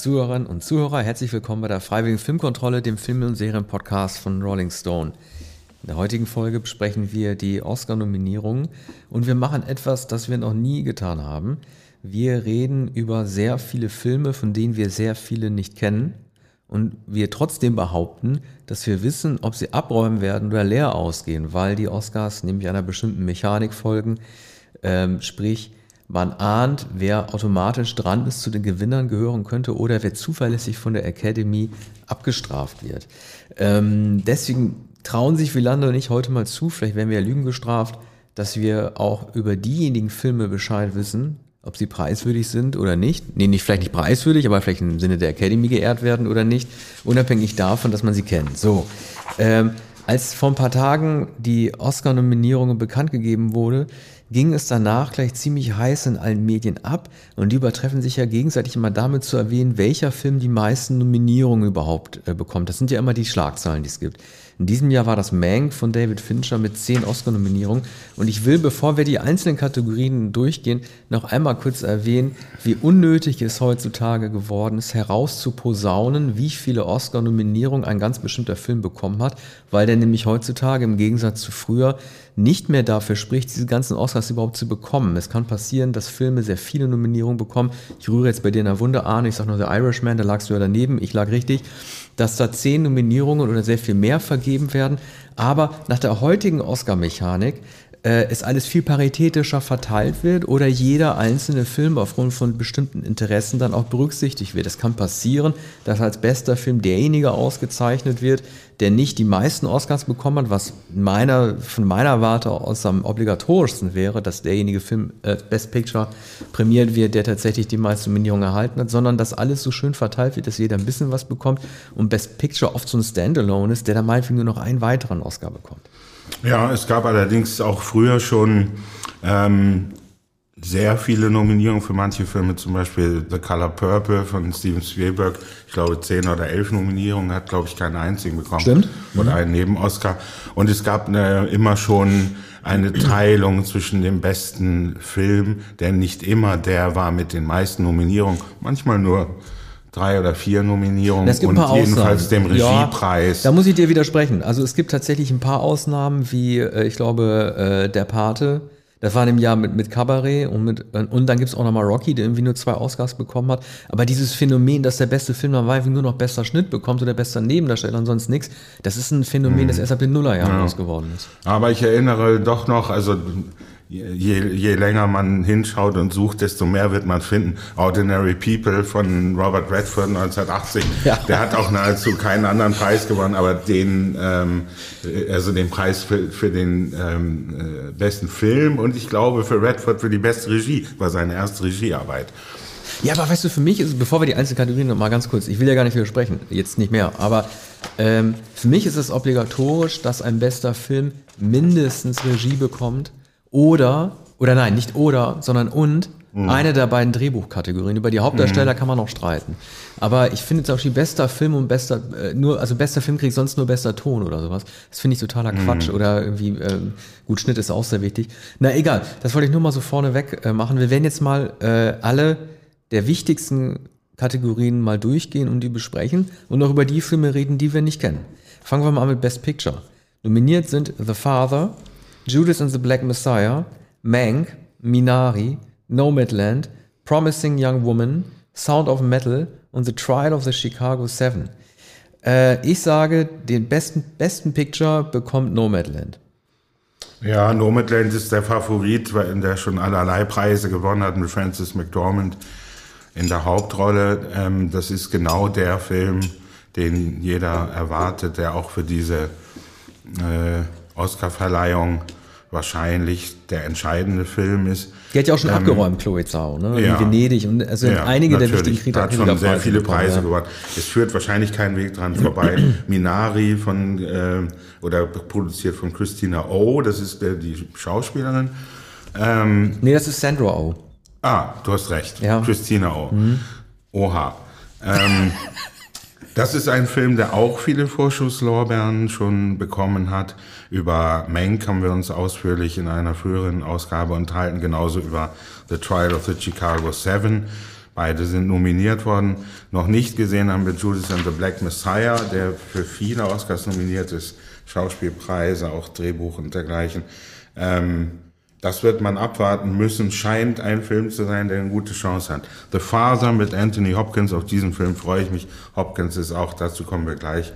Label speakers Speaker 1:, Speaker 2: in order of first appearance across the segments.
Speaker 1: Zuhörerinnen und Zuhörer, herzlich willkommen bei der Freiwilligen Filmkontrolle, dem Film- und Serienpodcast von Rolling Stone. In der heutigen Folge besprechen wir die Oscar-Nominierungen und wir machen etwas, das wir noch nie getan haben. Wir reden über sehr viele Filme, von denen wir sehr viele nicht kennen und wir trotzdem behaupten, dass wir wissen, ob sie abräumen werden oder leer ausgehen, weil die Oscars nämlich einer bestimmten Mechanik folgen, ähm, sprich man ahnt, wer automatisch dran ist, zu den Gewinnern gehören könnte oder wer zuverlässig von der Academy abgestraft wird. Ähm, deswegen trauen sich Wielander und ich heute mal zu, vielleicht werden wir ja Lügen gestraft, dass wir auch über diejenigen Filme Bescheid wissen, ob sie preiswürdig sind oder nicht. Nee, nicht vielleicht nicht preiswürdig, aber vielleicht im Sinne der Academy geehrt werden oder nicht, unabhängig davon, dass man sie kennt. So, ähm, als vor ein paar Tagen die Oscar-Nominierungen bekannt gegeben wurde, ging es danach gleich ziemlich heiß in allen Medien ab und die übertreffen sich ja gegenseitig immer damit zu erwähnen, welcher Film die meisten Nominierungen überhaupt äh, bekommt. Das sind ja immer die Schlagzeilen, die es gibt. In diesem Jahr war das Mank von David Fincher mit zehn Oscar-Nominierungen. Und ich will, bevor wir die einzelnen Kategorien durchgehen, noch einmal kurz erwähnen, wie unnötig es heutzutage geworden ist, herauszuposaunen, wie viele Oscar-Nominierungen ein ganz bestimmter Film bekommen hat, weil der nämlich heutzutage im Gegensatz zu früher nicht mehr dafür spricht, diese ganzen Oscars überhaupt zu bekommen. Es kann passieren, dass Filme sehr viele Nominierungen bekommen. Ich rühre jetzt bei dir in der Wunde an. Ich sage nur The Irishman, da lagst du ja daneben. Ich lag richtig dass da zehn Nominierungen oder sehr viel mehr vergeben werden. Aber nach der heutigen Oscar-Mechanik äh, es alles viel paritätischer verteilt wird oder jeder einzelne Film aufgrund von bestimmten Interessen dann auch berücksichtigt wird. Es kann passieren, dass als bester Film derjenige ausgezeichnet wird, der nicht die meisten Oscars bekommen hat, was meiner, von meiner Warte aus am obligatorischsten wäre, dass derjenige Film äh, Best Picture prämiert wird, der tatsächlich die meisten Nominierungen erhalten hat, sondern dass alles so schön verteilt wird, dass jeder ein bisschen was bekommt und Best Picture oft so ein Standalone ist, der dann meinetwegen nur noch einen weiteren Oscar bekommt.
Speaker 2: Ja, es gab allerdings auch früher schon ähm, sehr viele Nominierungen für manche Filme, zum Beispiel The Color Purple von Steven Spielberg. Ich glaube, zehn oder elf Nominierungen, hat, glaube ich, keinen einzigen bekommen.
Speaker 1: Stimmt.
Speaker 2: Und mhm. einen neben Oscar. Und es gab eine, immer schon eine Teilung zwischen dem besten Film, der nicht immer der war mit den meisten Nominierungen, manchmal nur drei oder vier Nominierungen
Speaker 1: es gibt
Speaker 2: und
Speaker 1: ein
Speaker 2: jedenfalls
Speaker 1: Ausnahmen.
Speaker 2: dem Regiepreis.
Speaker 1: Ja, da muss ich dir widersprechen. Also es gibt tatsächlich ein paar Ausnahmen, wie äh, ich glaube äh, der Pate. Das war im Jahr mit, mit Cabaret und mit und dann gibt's auch nochmal Rocky, der irgendwie nur zwei Oscars bekommen hat. Aber dieses Phänomen, dass der beste Film am Weifing nur noch bester Schnitt bekommt oder bester Nebendarsteller und sonst nichts, das ist ein Phänomen, hm. das erst ab den Nullerjahren ja. geworden ist.
Speaker 2: Aber ich erinnere doch noch, also je, je länger man hinschaut und sucht, desto mehr wird man finden. Ordinary People von Robert Redford 1980. Ja. Der hat auch nahezu keinen anderen Preis gewonnen, aber den, ähm, also den Preis für, für den ähm, äh, besten Film und ich glaube für Redford für die beste Regie, war seine erste Regiearbeit.
Speaker 1: Ja, aber weißt du, für mich ist, bevor wir die einzelnen Kategorien noch mal ganz kurz, ich will ja gar nicht widersprechen, jetzt nicht mehr, aber ähm, für mich ist es obligatorisch, dass ein bester Film mindestens Regie bekommt oder, oder nein, nicht oder, sondern und mhm. eine der beiden Drehbuchkategorien. Über die Hauptdarsteller mhm. kann man noch streiten. Aber ich finde zum Beispiel bester Film und bester, äh, nur, also bester Film kriegt sonst nur bester Ton oder sowas. Das finde ich totaler mhm. Quatsch. Oder irgendwie, ähm, gut, Schnitt ist auch sehr wichtig. Na egal, das wollte ich nur mal so vorneweg äh, machen. Wir werden jetzt mal äh, alle der wichtigsten Kategorien mal durchgehen und die besprechen und auch über die Filme reden, die wir nicht kennen. Fangen wir mal an mit Best Picture. Nominiert sind The Father, Judas and the Black Messiah, Mank, Minari, Nomadland, Promising Young Woman, Sound of Metal und The Trial of the Chicago Seven. Äh, ich sage, den besten, besten Picture bekommt Nomadland.
Speaker 2: Ja, Nomadland ist der Favorit, weil der schon allerlei Preise gewonnen hat mit Francis McDormand in der Hauptrolle. Ähm, das ist genau der Film, den jeder erwartet, der auch für diese äh, Oscarverleihung wahrscheinlich der entscheidende Film ist.
Speaker 1: Die hat ja auch schon ähm, abgeräumt, Chloe Zhao, ne? Ja, in Venedig und also ja, einige der wichtigen
Speaker 2: Kritiker hat schon sehr viele Preise ja. gewonnen. Es führt wahrscheinlich keinen Weg dran vorbei. Minari von äh, oder produziert von Christina Oh, das ist der, die Schauspielerin.
Speaker 1: Ähm, nee, das ist Sandra Oh.
Speaker 2: Ah, du hast recht. Ja. Christina Oh. Mhm. Oha. Ähm, Das ist ein Film, der auch viele Vorschusslorbeeren schon bekommen hat. Über Mank haben wir uns ausführlich in einer früheren Ausgabe unterhalten, genauso über The Trial of the Chicago Seven. Beide sind nominiert worden. Noch nicht gesehen haben wir Judas and the Black Messiah, der für viele Oscars nominiert ist. Schauspielpreise, auch Drehbuch und dergleichen. Ähm, das wird man abwarten müssen. Scheint ein Film zu sein, der eine gute Chance hat. The Father mit Anthony Hopkins, auf diesen Film freue ich mich. Hopkins ist auch, dazu kommen wir gleich,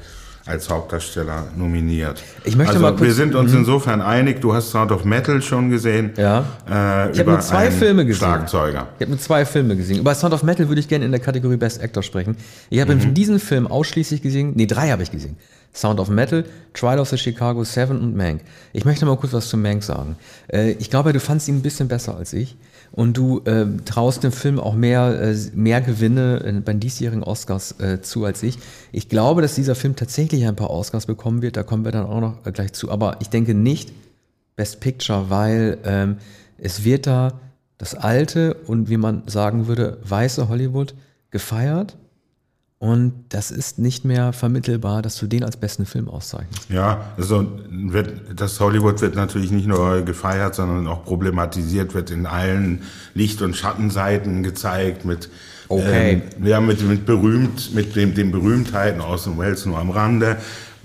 Speaker 2: als Hauptdarsteller nominiert.
Speaker 1: Ich möchte
Speaker 2: also,
Speaker 1: mal kurz,
Speaker 2: wir sind uns
Speaker 1: Mhm.
Speaker 2: insofern einig. Du hast Sound of Metal schon gesehen.
Speaker 1: Ja.
Speaker 2: Äh,
Speaker 1: Ich habe nur zwei Filme gesehen.
Speaker 2: Schlagzeuger.
Speaker 1: Ich habe nur zwei Filme gesehen. Über Sound of Metal würde ich gerne in der Kategorie Best Actor sprechen. Ich habe
Speaker 2: Mhm.
Speaker 1: diesen Film ausschließlich gesehen. Nee, drei habe ich gesehen. Sound of Metal, Trial of the Chicago Seven und Mank. Ich möchte mal kurz was zu Mank sagen. Äh, ich glaube, du fandst ihn ein bisschen besser als ich. Und du äh, traust dem Film auch mehr, äh, mehr Gewinne äh, bei den diesjährigen Oscars äh, zu als ich. Ich glaube, dass dieser Film tatsächlich ein paar Oscars bekommen wird. Da kommen wir dann auch noch äh, gleich zu. Aber ich denke nicht Best Picture, weil ähm, es wird da das alte und wie man sagen würde, weiße Hollywood gefeiert. Und das ist nicht mehr vermittelbar, dass du den als besten Film auszeichnest.
Speaker 2: Ja, also wird, das Hollywood wird natürlich nicht nur gefeiert, sondern auch problematisiert, wird in allen Licht- und Schattenseiten gezeigt mit
Speaker 1: Okay.
Speaker 2: ähm, ja, mit, mit berühmt, mit dem, den Berühmtheiten aus dem Wales nur am Rande.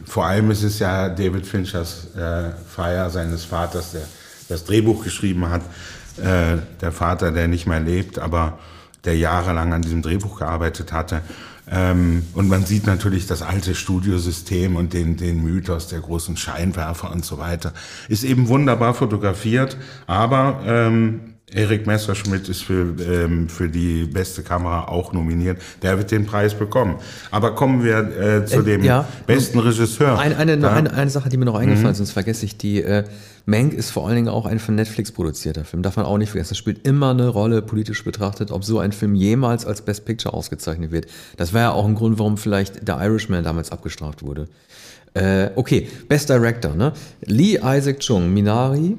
Speaker 2: Vor allem ist es ja David Finchers äh, Feier seines Vaters, der das Drehbuch geschrieben hat. Äh, der Vater, der nicht mehr lebt, aber der jahrelang an diesem Drehbuch gearbeitet hatte. Ähm, und man sieht natürlich das alte Studiosystem und den, den Mythos der großen Scheinwerfer und so weiter. Ist eben wunderbar fotografiert, aber ähm, Erik Messerschmidt ist für, ähm, für die beste Kamera auch nominiert. Der wird den Preis bekommen. Aber kommen wir äh, zu
Speaker 1: Äh,
Speaker 2: dem
Speaker 1: ja.
Speaker 2: besten Regisseur.
Speaker 1: Ein, eine,
Speaker 2: Ja.
Speaker 1: eine, eine Sache, die mir noch eingefallen ist, sonst vergesse ich die. Äh, Mank ist vor allen Dingen auch ein von Netflix produzierter Film. Darf man auch nicht vergessen. Das spielt immer eine Rolle, politisch betrachtet, ob so ein Film jemals als Best Picture ausgezeichnet wird. Das war ja auch ein Grund, warum vielleicht der Irishman damals abgestraft wurde. Äh, okay, Best Director, ne? Lee Isaac Chung, Minari,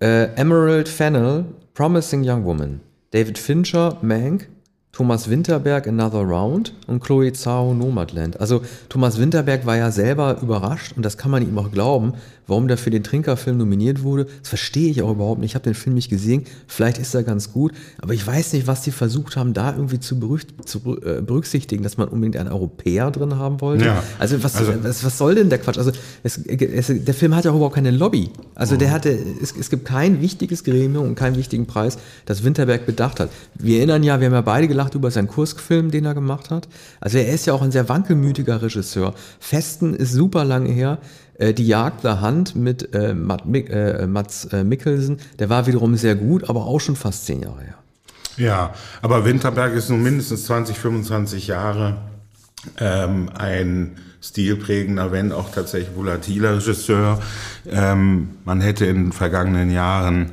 Speaker 1: äh, Emerald Fennell, Promising Young Woman, David Fincher, Mank, Thomas Winterberg, Another Round und Chloe Zhao, Nomadland. Also Thomas Winterberg war ja selber überrascht und das kann man ihm auch glauben, warum der für den Trinkerfilm nominiert wurde. Das verstehe ich auch überhaupt nicht. Ich habe den Film nicht gesehen. Vielleicht ist er ganz gut, aber ich weiß nicht, was die versucht haben, da irgendwie zu, äh, berücksichtigen, dass man unbedingt einen Europäer drin haben wollte.
Speaker 2: Ja.
Speaker 1: Also, was,
Speaker 2: Also-
Speaker 1: was, was soll denn der Quatsch? Also es, es, der Film hat ja auch überhaupt keine Lobby. Also der hatte, es, es gibt kein wichtiges Gremium und keinen wichtigen Preis, das Winterberg bedacht hat. Wir erinnern ja, wir haben ja beide gelacht über seinen Kurskfilm, den er gemacht hat. Also er ist ja auch ein sehr wankelmütiger Regisseur. Festen ist super lange her. Äh, Die Jagd der Hand mit äh, Matt, äh, Mats äh, Mikkelsen, der war wiederum sehr gut, aber auch schon fast zehn Jahre her.
Speaker 2: Ja, aber Winterberg ist nun mindestens 20, 25 Jahre ähm, ein stilprägender, wenn auch tatsächlich volatiler Regisseur. Ähm, man hätte in den vergangenen Jahren,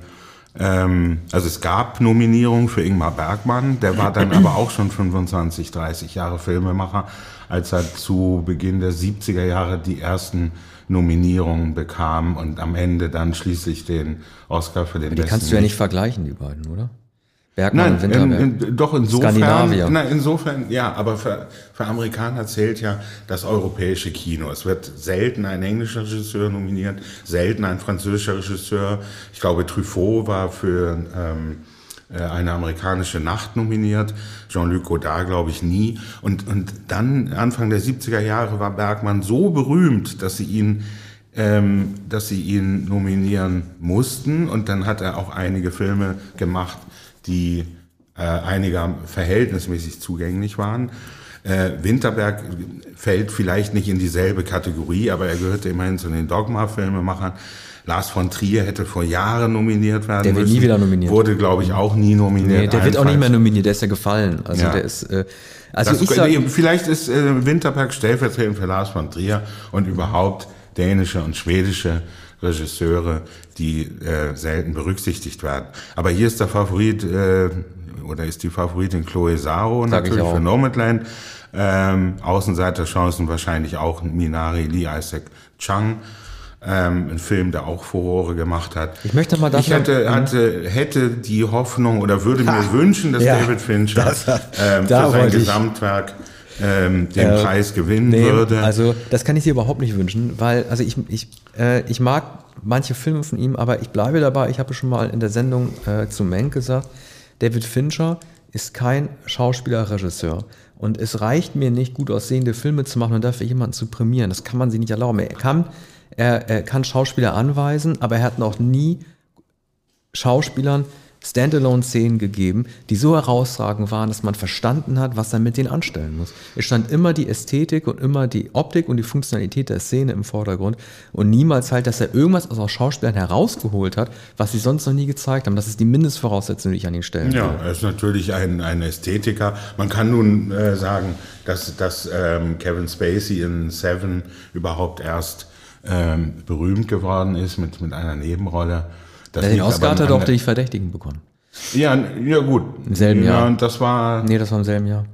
Speaker 2: ähm, also es gab Nominierungen für Ingmar Bergmann, der war dann aber auch schon 25, 30 Jahre Filmemacher, als er zu Beginn der 70er Jahre die ersten Nominierungen bekam und am Ende dann schließlich den Oscar für den
Speaker 1: Die
Speaker 2: besten
Speaker 1: kannst du ja nicht vergleichen, die beiden, oder? Bergmann
Speaker 2: Nein,
Speaker 1: Winterberg.
Speaker 2: in, in, doch insofern,
Speaker 1: Skandinavier.
Speaker 2: na, insofern, ja, aber für, für Amerikaner zählt ja das europäische Kino. Es wird selten ein englischer Regisseur nominiert, selten ein französischer Regisseur. Ich glaube, Truffaut war für ähm, äh, eine amerikanische Nacht nominiert, Jean-Luc Godard glaube ich nie. Und, und dann, Anfang der 70er Jahre, war Bergmann so berühmt, dass sie ihn ähm, dass sie ihn nominieren mussten. Und dann hat er auch einige Filme gemacht, die äh, einiger verhältnismäßig zugänglich waren. Äh, Winterberg fällt vielleicht nicht in dieselbe Kategorie, aber er gehörte immerhin zu den Dogma-Filmemachern. Lars von Trier hätte vor Jahren nominiert werden
Speaker 1: Der wird
Speaker 2: müssen.
Speaker 1: nie wieder nominiert.
Speaker 2: Wurde, glaube ich, auch nie nominiert.
Speaker 1: Nee, der wird auch nicht mehr nominiert, der ist ja gefallen. Also
Speaker 2: Ja.
Speaker 1: der ist, äh, also
Speaker 2: das,
Speaker 1: ich sag,
Speaker 2: vielleicht ist äh, Winterberg stellvertretend für Lars von Trier und überhaupt dänische und schwedische Regisseure, die äh, selten berücksichtigt werden. Aber hier ist der Favorit äh, oder ist die Favoritin Chloe
Speaker 1: ich
Speaker 2: natürlich für Nomadland. Ähm, Außenseiterchancen wahrscheinlich auch Minari Lee Isaac Chung. Ähm, ein Film, der auch Furore gemacht hat.
Speaker 1: Ich möchte mal das
Speaker 2: Ich hätte, hatte, hätte die Hoffnung oder würde mir wünschen, dass
Speaker 1: Ja,
Speaker 2: David Fincher
Speaker 1: das-
Speaker 2: ähm, für sein
Speaker 1: wollte ich-
Speaker 2: Gesamtwerk ähm, den
Speaker 1: Äh,
Speaker 2: Preis gewinnen
Speaker 1: Nee,
Speaker 2: würde.
Speaker 1: also das kann ich dir überhaupt nicht wünschen, weil also ich, ich, äh, ich mag manche Filme von ihm, aber ich bleibe dabei, ich habe schon mal in der Sendung äh, zu Mank gesagt, David Fincher ist kein Schauspieler, Regisseur. Und es reicht mir nicht, gut aussehende Filme zu machen und dafür jemanden zu prämieren. Das kann man sich nicht erlauben. Er kann, er, er kann Schauspieler anweisen, aber er hat noch nie Schauspielern Standalone-Szenen gegeben, die so herausragend waren, dass man verstanden hat, was er mit denen anstellen muss. Es stand immer die Ästhetik und immer die Optik und die Funktionalität der Szene im Vordergrund und niemals halt, dass er irgendwas aus Schauspielern herausgeholt hat, was sie sonst noch nie gezeigt haben. Das ist die Mindestvoraussetzung, die ich an ihn stellen
Speaker 2: Ja, er ist natürlich ein, ein Ästhetiker. Man kann nun äh, sagen, dass, dass ähm, Kevin Spacey in Seven überhaupt erst ähm, berühmt geworden ist mit, mit einer Nebenrolle.
Speaker 1: Das den Oscar hat er doch die Verdächtigen bekommen.
Speaker 2: Ja, ja gut.
Speaker 1: Im selben Jahr. Ja,
Speaker 2: und das war.
Speaker 1: Nee, das war im selben Jahr.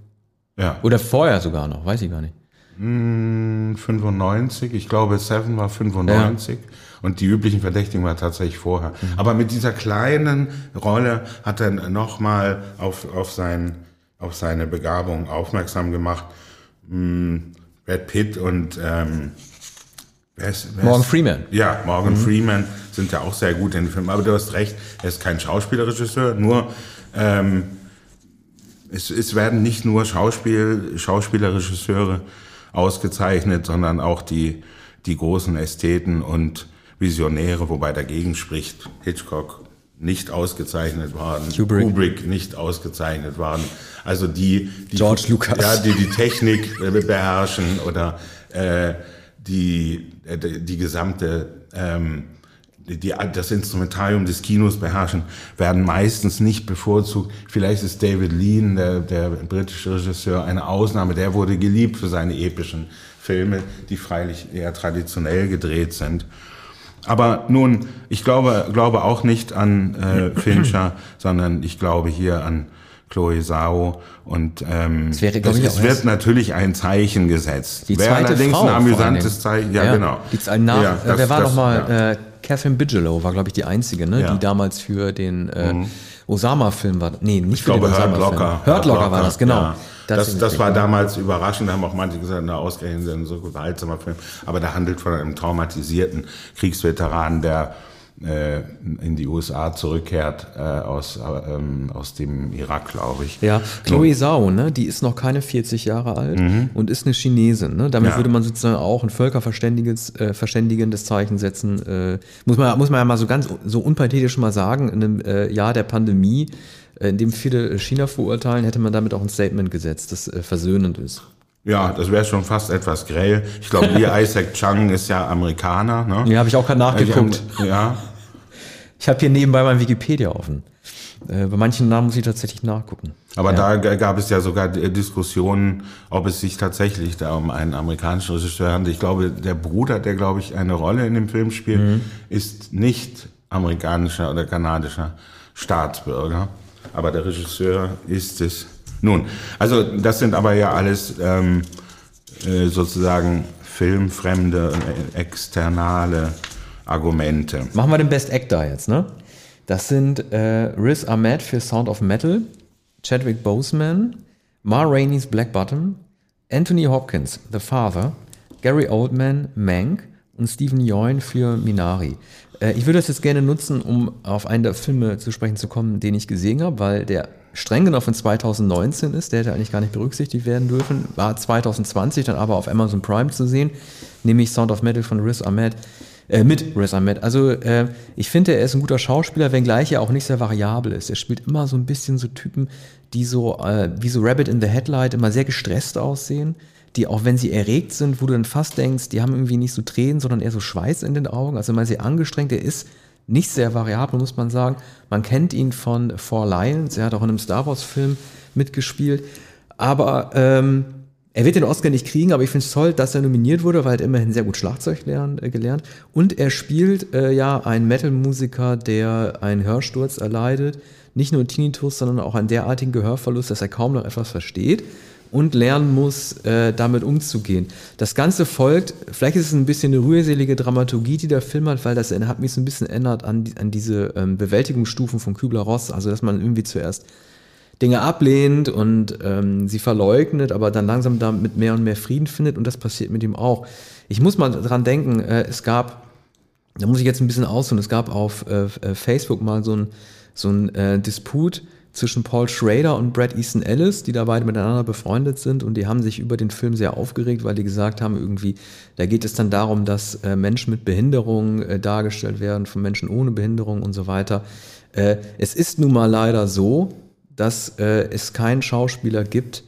Speaker 2: Ja.
Speaker 1: Oder vorher sogar noch, weiß ich gar nicht.
Speaker 2: 95, hm, ich glaube Seven war 95 ja. und die üblichen Verdächtigen war tatsächlich vorher. Mhm. Aber mit dieser kleinen Rolle hat er nochmal auf, auf, sein, auf seine Begabung aufmerksam gemacht. Hm, Brad Pitt und ähm,
Speaker 1: Wer ist, wer Morgan Freeman.
Speaker 2: Ja, Morgan mhm. Freeman sind ja auch sehr gut in den Filmen. Aber du hast recht, er ist kein Schauspielerregisseur, nur ähm, es, es werden nicht nur Schauspiel, Schauspielerregisseure ausgezeichnet, sondern auch die, die großen Ästheten und Visionäre, wobei dagegen spricht Hitchcock nicht ausgezeichnet worden,
Speaker 1: Kubrick,
Speaker 2: Kubrick nicht ausgezeichnet worden. Also die, die
Speaker 1: George Lucas,
Speaker 2: ja, die die Technik beherrschen oder äh, die, äh, die gesamte, ähm, die, das Instrumentarium des Kinos beherrschen, werden meistens nicht bevorzugt. Vielleicht ist David Lean, der, der britische Regisseur, eine Ausnahme. Der wurde geliebt für seine epischen Filme, die freilich eher traditionell gedreht sind. Aber nun, ich glaube, glaube auch nicht an äh, Fincher, sondern ich glaube hier an Chloe Sao und ähm,
Speaker 1: das wäre,
Speaker 2: das, es wird natürlich ein Zeichen gesetzt.
Speaker 1: Die zweite
Speaker 2: allerdings
Speaker 1: Frau,
Speaker 2: ein amüsantes Zeichen. Ja, ja, genau.
Speaker 1: Die, Nach ja, das, wer war noch mal? Ja. Äh, Catherine Bigelow war, glaube ich, die einzige, ne, ja. die damals für den äh, mhm. Osama-Film war. Nee, nicht
Speaker 2: ich für glaube, den Osama-Film. Hurt Locker.
Speaker 1: Hurt Locker war das, genau.
Speaker 2: Das, das, das war damals überraschend, da haben auch manche gesagt, na, ausgerechnet ein so gewaltsamer Film. Aber der handelt von einem traumatisierten Kriegsveteran, der äh, in die USA zurückkehrt äh, aus, äh, aus dem Irak, glaube ich.
Speaker 1: Ja, Chloe Zhao, ne, die ist noch keine 40 Jahre alt mhm. und ist eine Chinesin. Ne? Damit ja. würde man sozusagen auch ein völkerverständigendes äh, verständigendes Zeichen setzen. Äh, muss, man, muss man ja mal so ganz so unpathetisch mal sagen, in einem äh, Jahr der Pandemie, äh, in dem viele China verurteilen, hätte man damit auch ein Statement gesetzt, das äh, versöhnend ist.
Speaker 2: Ja, das wäre schon fast etwas grell. Ich glaube, Lee Isaac Chung ist ja Amerikaner. Ne?
Speaker 1: Ja, habe ich auch gerade nachgeguckt.
Speaker 2: Ja.
Speaker 1: Ich habe hier nebenbei mein Wikipedia offen. Äh, bei manchen Namen muss ich tatsächlich nachgucken.
Speaker 2: Aber ja. da gab es ja sogar Diskussionen, ob es sich tatsächlich da um einen amerikanischen Regisseur handelt. Ich glaube, der Bruder, der, glaube ich, eine Rolle in dem Film spielt, mhm. ist nicht amerikanischer oder kanadischer Staatsbürger. Aber der Regisseur ist es. Nun, also das sind aber ja alles ähm, äh, sozusagen filmfremde, äh, externale Argumente.
Speaker 1: Machen wir den Best Actor jetzt, ne? Das sind äh, Riz Ahmed für Sound of Metal, Chadwick Boseman, Ma Rainey's Black Bottom, Anthony Hopkins, The Father, Gary Oldman, Mank und Stephen Yeun für Minari. Äh, ich würde das jetzt gerne nutzen, um auf einen der Filme zu sprechen zu kommen, den ich gesehen habe, weil der streng genau von 2019 ist, der hätte eigentlich gar nicht berücksichtigt werden dürfen, war 2020 dann aber auf Amazon Prime zu sehen, nämlich Sound of Metal von Riz Ahmed. Äh, mit Riz Ahmed. Also äh, ich finde, er ist ein guter Schauspieler, wenngleich er auch nicht sehr variabel ist. Er spielt immer so ein bisschen so Typen, die so äh, wie so Rabbit in the Headlight immer sehr gestresst aussehen, die auch wenn sie erregt sind, wo du dann fast denkst, die haben irgendwie nicht so Tränen, sondern eher so Schweiß in den Augen. Also immer sehr angestrengt. Er ist nicht sehr variabel, muss man sagen. Man kennt ihn von Four Lions, er hat auch in einem Star Wars-Film mitgespielt. Aber ähm, er wird den Oscar nicht kriegen, aber ich finde es toll, dass er nominiert wurde, weil er hat immerhin sehr gut Schlagzeug lernen, äh, gelernt. Und er spielt äh, ja einen Metal-Musiker, der einen Hörsturz erleidet. Nicht nur Tinnitus, sondern auch einen derartigen Gehörverlust, dass er kaum noch etwas versteht und lernen muss, äh, damit umzugehen. Das Ganze folgt, vielleicht ist es ein bisschen eine rührselige Dramaturgie, die der Film hat, weil das hat mich so ein bisschen erinnert an, an diese ähm, Bewältigungsstufen von Kübler-Ross, also dass man irgendwie zuerst Dinge ablehnt und ähm, sie verleugnet, aber dann langsam damit mehr und mehr Frieden findet und das passiert mit ihm auch. Ich muss mal dran denken, äh, es gab, da muss ich jetzt ein bisschen ausholen, es gab auf äh, äh Facebook mal so ein, so ein äh, Disput zwischen Paul Schrader und Brad Easton Ellis, die da beide miteinander befreundet sind und die haben sich über den Film sehr aufgeregt, weil die gesagt haben, irgendwie, da geht es dann darum, dass äh, Menschen mit Behinderung äh, dargestellt werden von Menschen ohne Behinderung und so weiter. Äh, es ist nun mal leider so, dass äh, es keinen Schauspieler gibt,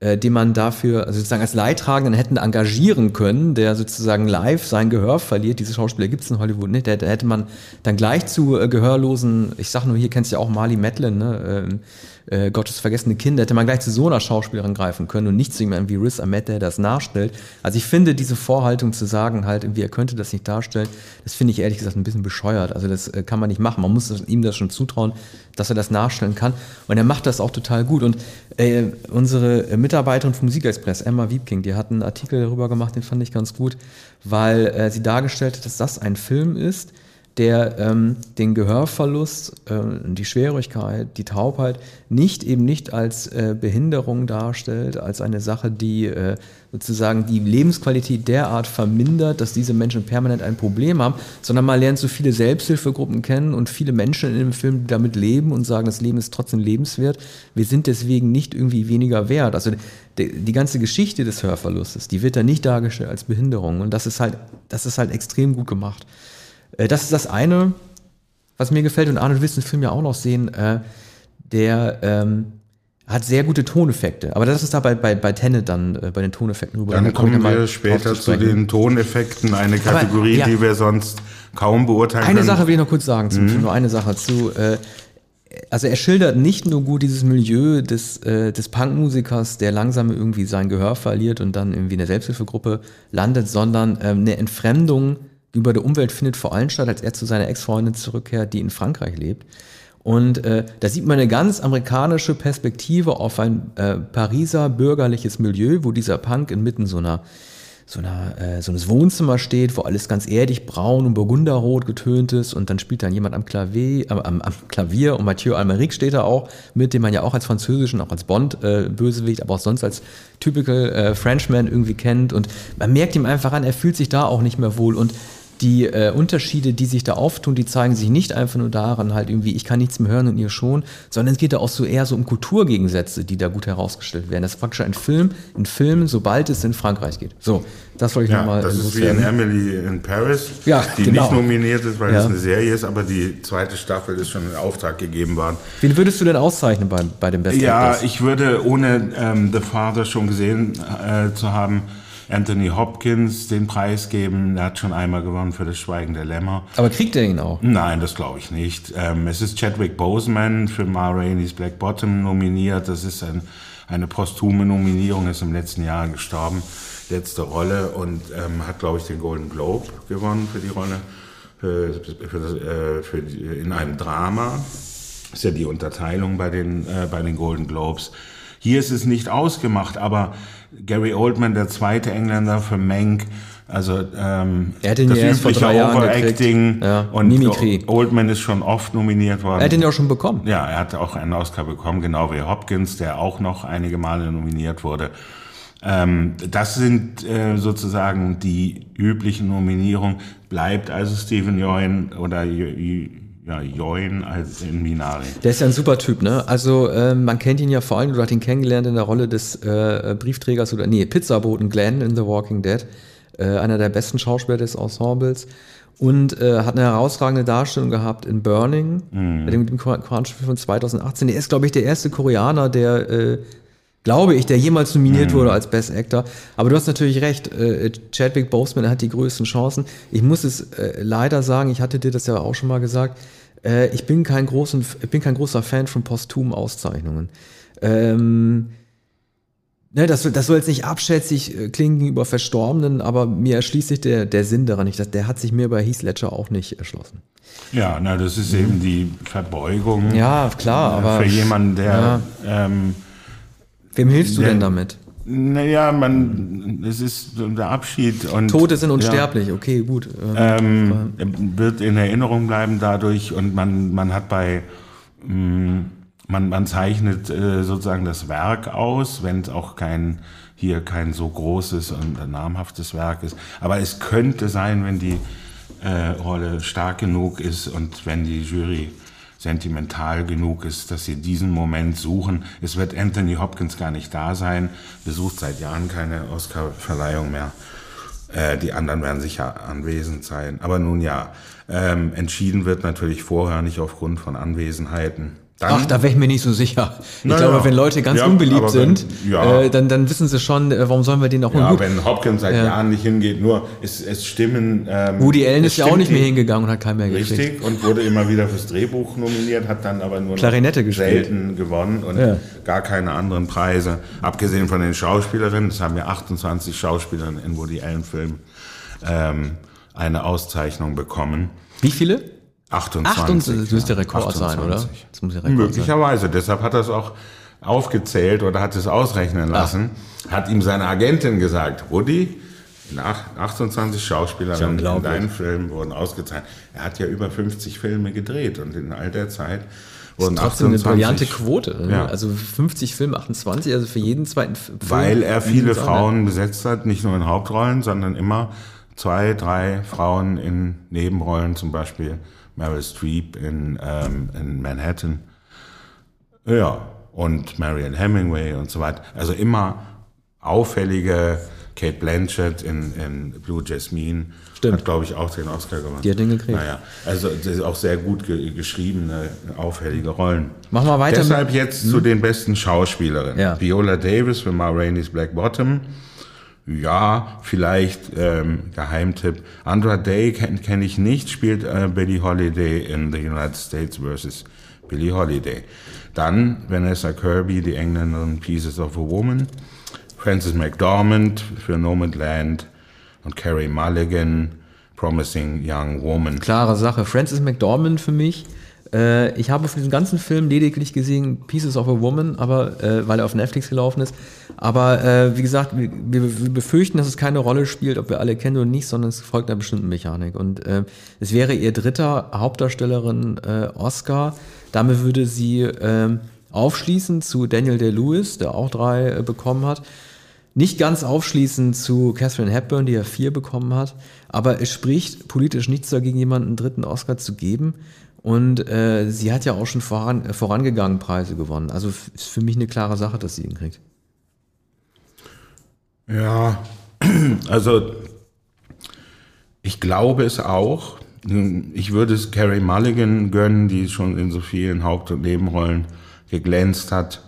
Speaker 1: äh, den man dafür, also sozusagen als Leidtragenden hätten engagieren können, der sozusagen live sein Gehör verliert. Diese Schauspieler gibt es in Hollywood nicht. Da hätte man dann gleich zu äh, Gehörlosen, ich sag nur, hier kennst du ja auch Marley Matlin, ne? Ähm, äh, Gottes vergessene Kinder, hätte man gleich zu so einer Schauspielerin greifen können und nicht zu jemandem wie Riz Ahmed, der das nachstellt. Also ich finde diese Vorhaltung zu sagen, halt irgendwie, er könnte das nicht darstellen, das finde ich ehrlich gesagt ein bisschen bescheuert. Also das äh, kann man nicht machen. Man muss ihm das schon zutrauen, dass er das nachstellen kann. Und er macht das auch total gut. Und äh, unsere Mitarbeiterin vom Musikexpress, Emma Wiebking, die hat einen Artikel darüber gemacht, den fand ich ganz gut, weil äh, sie dargestellt hat, dass das ein Film ist, der ähm, den Gehörverlust, äh, die Schwierigkeit, die Taubheit nicht eben nicht als äh, Behinderung darstellt, als eine Sache, die äh, sozusagen die Lebensqualität derart vermindert, dass diese Menschen permanent ein Problem haben, sondern man lernt so viele Selbsthilfegruppen kennen und viele Menschen in dem Film, die damit leben und sagen, das Leben ist trotzdem lebenswert. Wir sind deswegen nicht irgendwie weniger wert. Also die, die ganze Geschichte des Hörverlustes, die wird da nicht dargestellt als Behinderung und das ist halt, das ist halt extrem gut gemacht. Äh, das ist das eine, was mir gefällt. Und Arne, du willst den Film ja auch noch sehen. Äh, der ähm, hat sehr gute Toneffekte. Aber das ist da bei, bei, bei Tenet dann, äh, bei den Toneffekten
Speaker 2: rüber. Dann, dann kommen wir später zu, den Toneffekten, eine Kategorie, Aber, ja. die wir sonst kaum beurteilen
Speaker 1: Eine können. Sache will ich noch kurz sagen zum mhm. Film, nur eine Sache zu. Äh, also er schildert nicht nur gut dieses Milieu des, äh, des Punkmusikers, der langsam irgendwie sein Gehör verliert und dann irgendwie in der Selbsthilfegruppe landet, sondern ähm, eine Entfremdung über der Umwelt findet vor allem statt, als er zu seiner Ex-Freundin zurückkehrt, die in Frankreich lebt. Und äh, da sieht man eine ganz amerikanische Perspektive auf ein äh, Pariser bürgerliches Milieu, wo dieser Punk inmitten so einer so, einer, äh, so eines Wohnzimmer steht, wo alles ganz erdig braun und burgunderrot getönt ist. Und dann spielt dann jemand am Klavier, äh, am, am, Klavier und Mathieu Almeric steht da auch, mit dem man ja auch als französischen, auch als Bond-Bösewicht, äh, aber auch sonst als typical äh, Frenchman irgendwie kennt. Und man merkt ihm einfach an, er fühlt sich da auch nicht mehr wohl. Und die äh, Unterschiede, die sich da auftun, die zeigen sich nicht einfach nur daran, halt irgendwie, ich kann nichts mehr hören und ihr schon, sondern es geht da auch so eher so um Kulturgegensätze, die da gut herausgestellt werden. Das ist praktisch ein Film, ein Film, sobald es in Frankreich geht. So, das wollte ich
Speaker 2: ja,
Speaker 1: nochmal.
Speaker 2: Das ist wie in Emily in Paris,
Speaker 1: ja,
Speaker 2: die
Speaker 1: genau.
Speaker 2: nicht nominiert ist, weil ja. es eine Serie ist, aber die zweite Staffel ist schon in Auftrag gegeben worden.
Speaker 1: Wen würdest du denn auszeichnen bei, bei dem besten?
Speaker 2: Ja, Actors? ich würde, ohne ähm, The Father schon gesehen äh, zu haben, Anthony Hopkins den Preis geben. Er hat schon einmal gewonnen für das Schweigen der Lämmer.
Speaker 1: Aber kriegt er ihn auch?
Speaker 2: Nein, das glaube ich nicht. Ähm, es ist Chadwick Boseman für Ma Rainey's Black Bottom nominiert. Das ist ein, eine posthume Nominierung, ist im letzten Jahr gestorben. Letzte Rolle und ähm, hat, glaube ich, den Golden Globe gewonnen für die Rolle. Für, für das, äh, für in einem Drama. Das ist ja die Unterteilung bei den, äh, bei den Golden Globes. Hier ist es nicht ausgemacht, aber Gary Oldman, der zweite Engländer für Mank, also ähm,
Speaker 1: er hat ihn das ja übliche Overacting
Speaker 2: ja, und Mimikry. Oldman ist schon oft nominiert worden.
Speaker 1: Er hat ihn ja auch schon bekommen.
Speaker 2: Ja, er hat auch einen Oscar bekommen, genau wie Hopkins, der auch noch einige Male nominiert wurde. Ähm, das sind äh, sozusagen die üblichen Nominierungen. Bleibt also Stephen Yeun oder ja, Join als in Minari.
Speaker 1: Der ist ja ein super Typ, ne? Also äh, man kennt ihn ja vor allem, du hast ihn kennengelernt in der Rolle des äh, Briefträgers oder nee, Pizzaboten Glenn in The Walking Dead. Äh, einer der besten Schauspieler des Ensembles. Und äh, hat eine herausragende Darstellung gehabt in Burning, mhm. mit dem, dem koreanischen Film von 2018. Der ist, glaube ich, der erste Koreaner, der äh, glaube ich, der jemals nominiert mhm. wurde als Best Actor. Aber du hast natürlich recht, äh, Chadwick Boseman hat die größten Chancen. Ich muss es äh, leider sagen, ich hatte dir das ja auch schon mal gesagt, äh, ich bin kein, großen, bin kein großer Fan von posthumen Auszeichnungen. Ähm, ne, das, das soll jetzt nicht abschätzig äh, klingen gegenüber Verstorbenen, aber mir erschließt sich der, der Sinn daran nicht. Der hat sich mir bei Heath Ledger auch nicht erschlossen.
Speaker 2: Ja, na, das ist mhm. eben die Verbeugung.
Speaker 1: Ja, klar,
Speaker 2: äh,
Speaker 1: aber.
Speaker 2: Für jemanden, der. Ja. Ähm,
Speaker 1: Wem hilfst du der, denn damit?
Speaker 2: Naja, man, es ist der Abschied und.
Speaker 1: Tote sind unsterblich, ja, okay, gut.
Speaker 2: Ähm, wird in Erinnerung bleiben dadurch und man, man hat bei, mm, man, man zeichnet äh, sozusagen das Werk aus, wenn es auch kein, hier kein so großes und namhaftes Werk ist. Aber es könnte sein, wenn die äh, Rolle stark genug ist und wenn die Jury sentimental genug ist, dass sie diesen Moment suchen. Es wird Anthony Hopkins gar nicht da sein, besucht seit Jahren keine Oscar-Verleihung mehr. Äh, die anderen werden sicher anwesend sein. Aber nun ja, ähm, entschieden wird natürlich vorher nicht aufgrund von Anwesenheiten.
Speaker 1: Dann, Ach, da wäre ich mir nicht so sicher. Ich glaube, ja. wenn Leute ganz ja, unbeliebt sind, ja. äh, dann, dann wissen sie schon, äh, warum sollen wir den auch
Speaker 2: Ja, gut. wenn Hopkins seit Jahren nicht hingeht, nur es, es stimmen.
Speaker 1: Ähm, Woody Allen ist ja auch nicht mehr hingegangen und hat keinen mehr
Speaker 2: gekriegt. Richtig, und wurde immer wieder fürs Drehbuch nominiert, hat dann aber nur
Speaker 1: Klarinette gespielt.
Speaker 2: selten gewonnen und gar keine anderen Preise. Abgesehen von den Schauspielerinnen, es haben ja 28 Schauspielerinnen in Woody Allen-Filmen ähm, eine Auszeichnung bekommen.
Speaker 1: Wie viele?
Speaker 2: 28.
Speaker 1: 28 das müsste der Rekord 28. sein, oder?
Speaker 2: Das muss der Rekord Möglicherweise. Sein. Deshalb hat er es auch aufgezählt oder hat es ausrechnen lassen. Ach. Hat ihm seine Agentin gesagt, Woody, 28 Schauspielerinnen in deinen Filmen wurden ausgezeichnet. Er hat ja über 50 Filme gedreht und in all der Zeit wurden
Speaker 1: trotzdem 28, eine brillante Quote. Ne? Ja. Also 50 Filme, 28, also für jeden zweiten Film.
Speaker 2: Weil er viele Frauen besetzt hat, nicht nur in Hauptrollen, sondern immer zwei, drei Frauen in Nebenrollen, zum Beispiel Meryl Streep in, ähm, in Manhattan. Ja, und Marion Hemingway und so weiter. Also immer auffällige Kate Blanchett in, in Blue Jasmine. Stimmt. Hat, glaube ich, auch den Oscar gewonnen.
Speaker 1: Die hat den gekriegt.
Speaker 2: Naja, also auch sehr gut ge geschriebene, auffällige Rollen.
Speaker 1: Machen wir weiter.
Speaker 2: Deshalb jetzt hm? zu den besten Schauspielerinnen. Ja. Viola Davis für Ma Rainey's Black Bottom. Ja, vielleicht ähm, Geheimtipp. Andra Day kenne kenn ich nicht, spielt äh, Billie Holiday in The United States vs. Billie Holiday. Dann Vanessa Kirby, die Engländerin Pieces of a Woman. Frances McDormand für Nomadland und Carrie Mulligan, Promising Young Woman.
Speaker 1: Klare Sache. Frances McDormand für mich äh, ich habe für diesen ganzen Film lediglich gesehen Pieces of a Woman, aber äh, weil er auf Netflix gelaufen ist. Aber äh, wie gesagt, wir, wir, befürchten, dass es keine Rolle spielt, ob wir alle kennen oder nicht, sondern es folgt einer bestimmten Mechanik. Und äh, es wäre ihr dritter Hauptdarstellerin äh, Oscar. Damit würde sie äh, aufschließen zu Daniel Day-Lewis, der auch drei äh, bekommen hat. Nicht ganz aufschließen zu Catherine Hepburn, die ja vier bekommen hat, aber es spricht politisch nichts dagegen, jemanden einen dritten Oscar zu geben. Und äh, sie hat ja auch schon voran, äh, vorangegangen Preise gewonnen. Also ist für mich eine klare Sache, dass sie ihn kriegt.
Speaker 2: Ja, also ich glaube es auch. Ich würde es Carrie Mulligan gönnen, die schon in so vielen Haupt- und Nebenrollen geglänzt hat.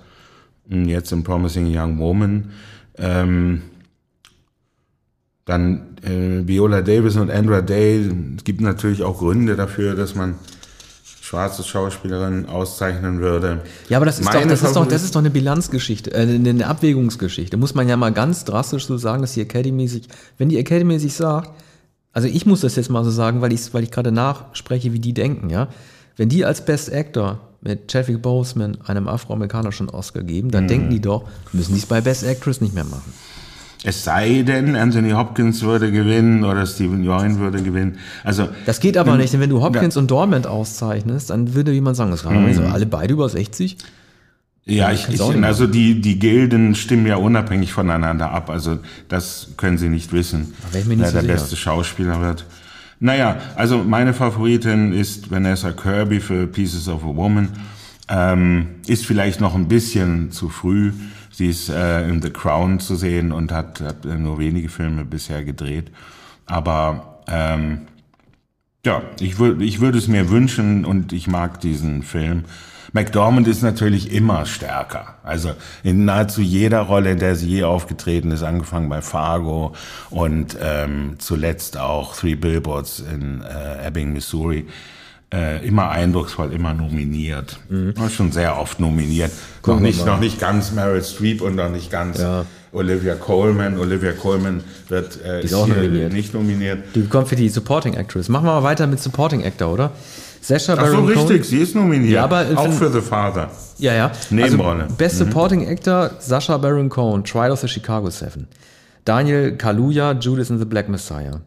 Speaker 2: Jetzt in Promising Young Woman. Ähm, dann äh, Viola Davis und Andra Day. Es gibt natürlich auch Gründe dafür, dass man schwarze Schauspielerin auszeichnen würde.
Speaker 1: Ja, aber das ist, doch, das, ist doch, das ist doch eine Bilanzgeschichte, äh, eine Abwägungsgeschichte. Muss man ja mal ganz drastisch so sagen, dass die Academy sich, wenn die Academy sich sagt, also ich muss das jetzt mal so sagen, weil ich, weil ich gerade nachspreche, wie die denken, ja. Wenn die als Best Actor mit Chadwick Boseman einem Afroamerikaner schon Oscar geben, dann mhm. denken die doch, müssen die es bei Best Actress nicht mehr machen.
Speaker 2: Es sei denn, Anthony Hopkins würde gewinnen oder Stephen Yeun würde gewinnen. Also
Speaker 1: das geht aber wenn, nicht, denn wenn du Hopkins ja. und Dormant auszeichnest, dann würde jemand sagen, das waren mhm. alle beide über 60.
Speaker 2: Ja, ich, ich also die, die Gilden stimmen ja unabhängig voneinander ab. Also das können Sie nicht wissen, wer so der sicher. beste Schauspieler wird. Naja, also meine Favoritin ist Vanessa Kirby für Pieces of a Woman. Ähm, ist vielleicht noch ein bisschen zu früh. Sie ist äh, in The Crown zu sehen und hat, hat nur wenige Filme bisher gedreht. Aber ähm, ja, ich, würde ich würde es mir wünschen und ich mag diesen Film. McDormand ist natürlich immer stärker. Also in nahezu jeder Rolle, in der sie je aufgetreten ist, angefangen bei Fargo und ähm, zuletzt auch Three Billboards in äh, Ebbing, Missouri äh, immer eindrucksvoll, immer nominiert. Mhm. Schon sehr oft nominiert. noch nicht, noch nicht ganz Meryl Streep und noch nicht ganz ja. Olivia Colman. Olivia Colman wird äh, ist, ist nominiert. nicht nominiert.
Speaker 1: Die bekommt für die Supporting Actress. Machen wir mal weiter mit Supporting Actor, oder?
Speaker 2: Sasha Ach so, richtig, Cohen. sie ist nominiert. Ja, aber auch für The Father.
Speaker 1: Ja, ja.
Speaker 2: Nebenrolle.
Speaker 1: Also, Best mhm. Supporting Actor, Sasha Baron Cohen, Trial of the Chicago Seven. Daniel Kaluuya, Judas in the Black Messiah.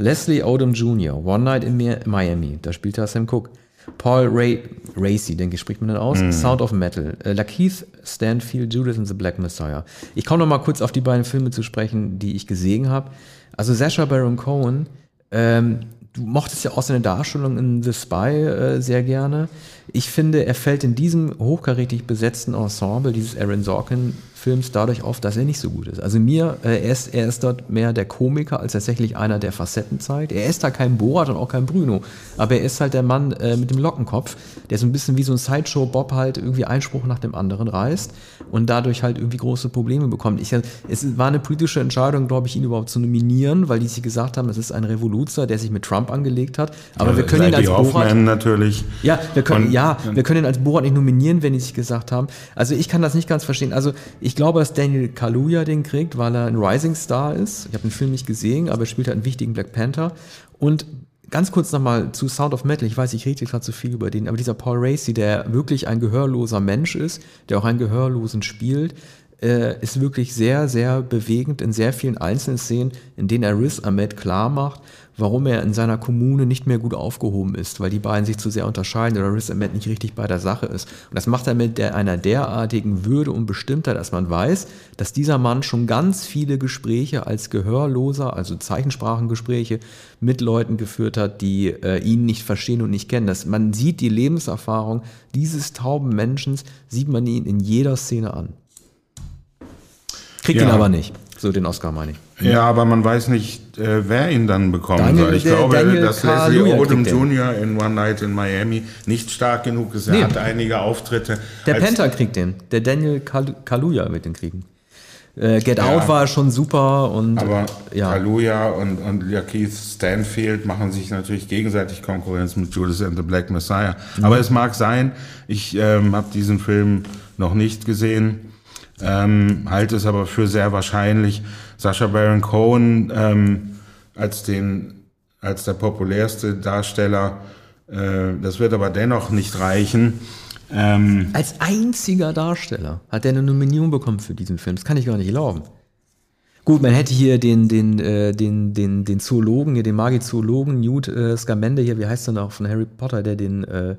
Speaker 1: Leslie Odom Jr., One Night in Miami, da spielt er Sam Cooke. Paul Ray, Racy, denke ich, spricht man dann aus. Mm. Sound of Metal. Äh, Lakeith Stanfield, Judas and the Black Messiah. Ich komme noch mal kurz auf die beiden Filme zu sprechen, die ich gesehen habe. Also Sasha Baron Cohen, ähm, du mochtest ja auch seine Darstellung in The Spy äh, sehr gerne. Ich finde, er fällt in diesem hochkarätig besetzten Ensemble dieses Aaron Sorkin Films dadurch auf, dass er nicht so gut ist. Also mir, äh, er, ist, er ist dort mehr der Komiker als tatsächlich einer, der Facetten zeigt. Er ist da kein Borat und auch kein Bruno, aber er ist halt der Mann äh, mit dem Lockenkopf, der so ein bisschen wie so ein Sideshow-Bob halt irgendwie Einspruch nach dem anderen reißt und dadurch halt irgendwie große Probleme bekommt. Ich, es war eine politische Entscheidung, glaube ich, ihn überhaupt zu nominieren, weil die sich gesagt haben, es ist ein Revoluzer, der sich mit Trump angelegt hat. Aber ja, wir können ihn als
Speaker 2: Borat natürlich.
Speaker 1: Ja, wir können, ja, wir können ihn als Borat nicht nominieren, wenn die sich gesagt haben. Also ich kann das nicht ganz verstehen. Also ich ich glaube, dass Daniel Kaluuya den kriegt, weil er ein Rising Star ist. Ich habe den Film nicht gesehen, aber er spielt halt einen wichtigen Black Panther. Und ganz kurz nochmal zu Sound of Metal. Ich weiß, ich rede gerade zu viel über den, aber dieser Paul Racy, der wirklich ein gehörloser Mensch ist, der auch einen Gehörlosen spielt, äh, ist wirklich sehr, sehr bewegend in sehr vielen einzelnen Szenen, in denen er Riz Ahmed klar macht, warum er in seiner Kommune nicht mehr gut aufgehoben ist, weil die beiden sich zu sehr unterscheiden oder Riz Ahmed nicht richtig bei der Sache ist. Und das macht er mit der, einer derartigen Würde und Bestimmtheit, dass man weiß, dass dieser Mann schon ganz viele Gespräche als Gehörloser, also Zeichensprachengespräche mit Leuten geführt hat, die äh, ihn nicht verstehen und nicht kennen. Das, man sieht die Lebenserfahrung dieses tauben Menschen, sieht man ihn in jeder Szene an. Kriegt ja. ihn aber nicht. So den Oscar meine ich.
Speaker 2: Ja, aber man weiß nicht, äh, wer ihn dann bekommen Daniel, soll. Ich glaube, Daniel dass Leslie Odom Jr. in One Night in Miami nicht stark genug ist. Er nee. hat einige Auftritte.
Speaker 1: Der Panther kriegt den. Der Daniel Kal Kaluuya wird den kriegen. Äh, Get ja, Out war schon super und
Speaker 2: aber ja. Kaluuya und, und ja, Keith Stanfield machen sich natürlich gegenseitig Konkurrenz mit Judas and the Black Messiah. Mhm. Aber es mag sein, ich ähm, habe diesen Film noch nicht gesehen ähm, halte es aber für sehr wahrscheinlich, Sascha Baron Cohen ähm, als den als der populärste Darsteller. Äh, das wird aber dennoch nicht reichen.
Speaker 1: Ähm, als einziger Darsteller hat er eine Nominierung bekommen für diesen Film. Das kann ich gar nicht glauben. Gut, man hätte hier den, den, äh, den, den, den Zoologen, hier den Magizoologen Newt äh, Scamende hier, wie heißt er noch, von Harry Potter, der den äh,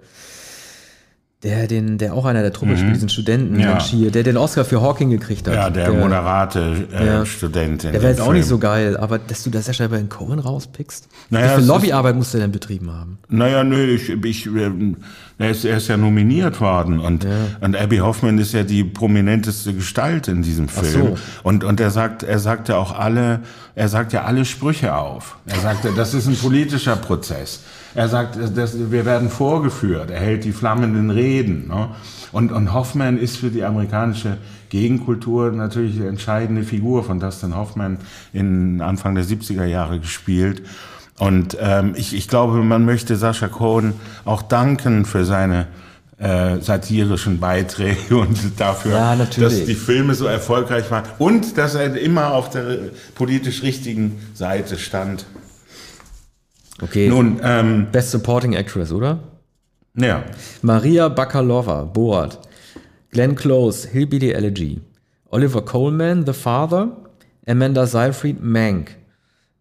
Speaker 1: der, den, der auch einer der Truppe mhm. spielt, diesen Studenten, ja. hier, der den Oscar für Hawking gekriegt hat.
Speaker 2: Ja, der, der moderate äh, ja. Student.
Speaker 1: Der wäre jetzt auch nicht so geil, aber dass du das ja scheinbar in Cohen rauspickst. Naja, Wie viel Lobbyarbeit musst du denn betrieben haben?
Speaker 2: Naja, nö, ich, ich, er, ist, er ist ja nominiert worden und, ja. und Abby Hoffman ist ja die prominenteste Gestalt in diesem Film. So. Und, und er sagt, er sagt ja auch alle, er sagt ja alle Sprüche auf. Er sagt, das ist ein politischer Prozess. Er sagt, das, wir werden vorgeführt. Er hält die flammenden Reden. Ne? Und, und Hoffman ist für die amerikanische Gegenkultur natürlich eine entscheidende Figur von Dustin Hoffman in Anfang der 70er Jahre gespielt. Und ähm, ich, ich glaube, man möchte Sascha Cohen auch danken für seine äh, satirischen Beiträge und dafür, ja, dass die Filme so erfolgreich waren und dass er immer auf der politisch richtigen Seite stand.
Speaker 1: Okay. Nun, ähm, Best Supporting Actress, oder?
Speaker 2: Ja.
Speaker 1: Maria Bakalova, Boat. Glenn Close, Hillbilly Elegy. Oliver Coleman, The Father. Amanda Seyfried, Mank.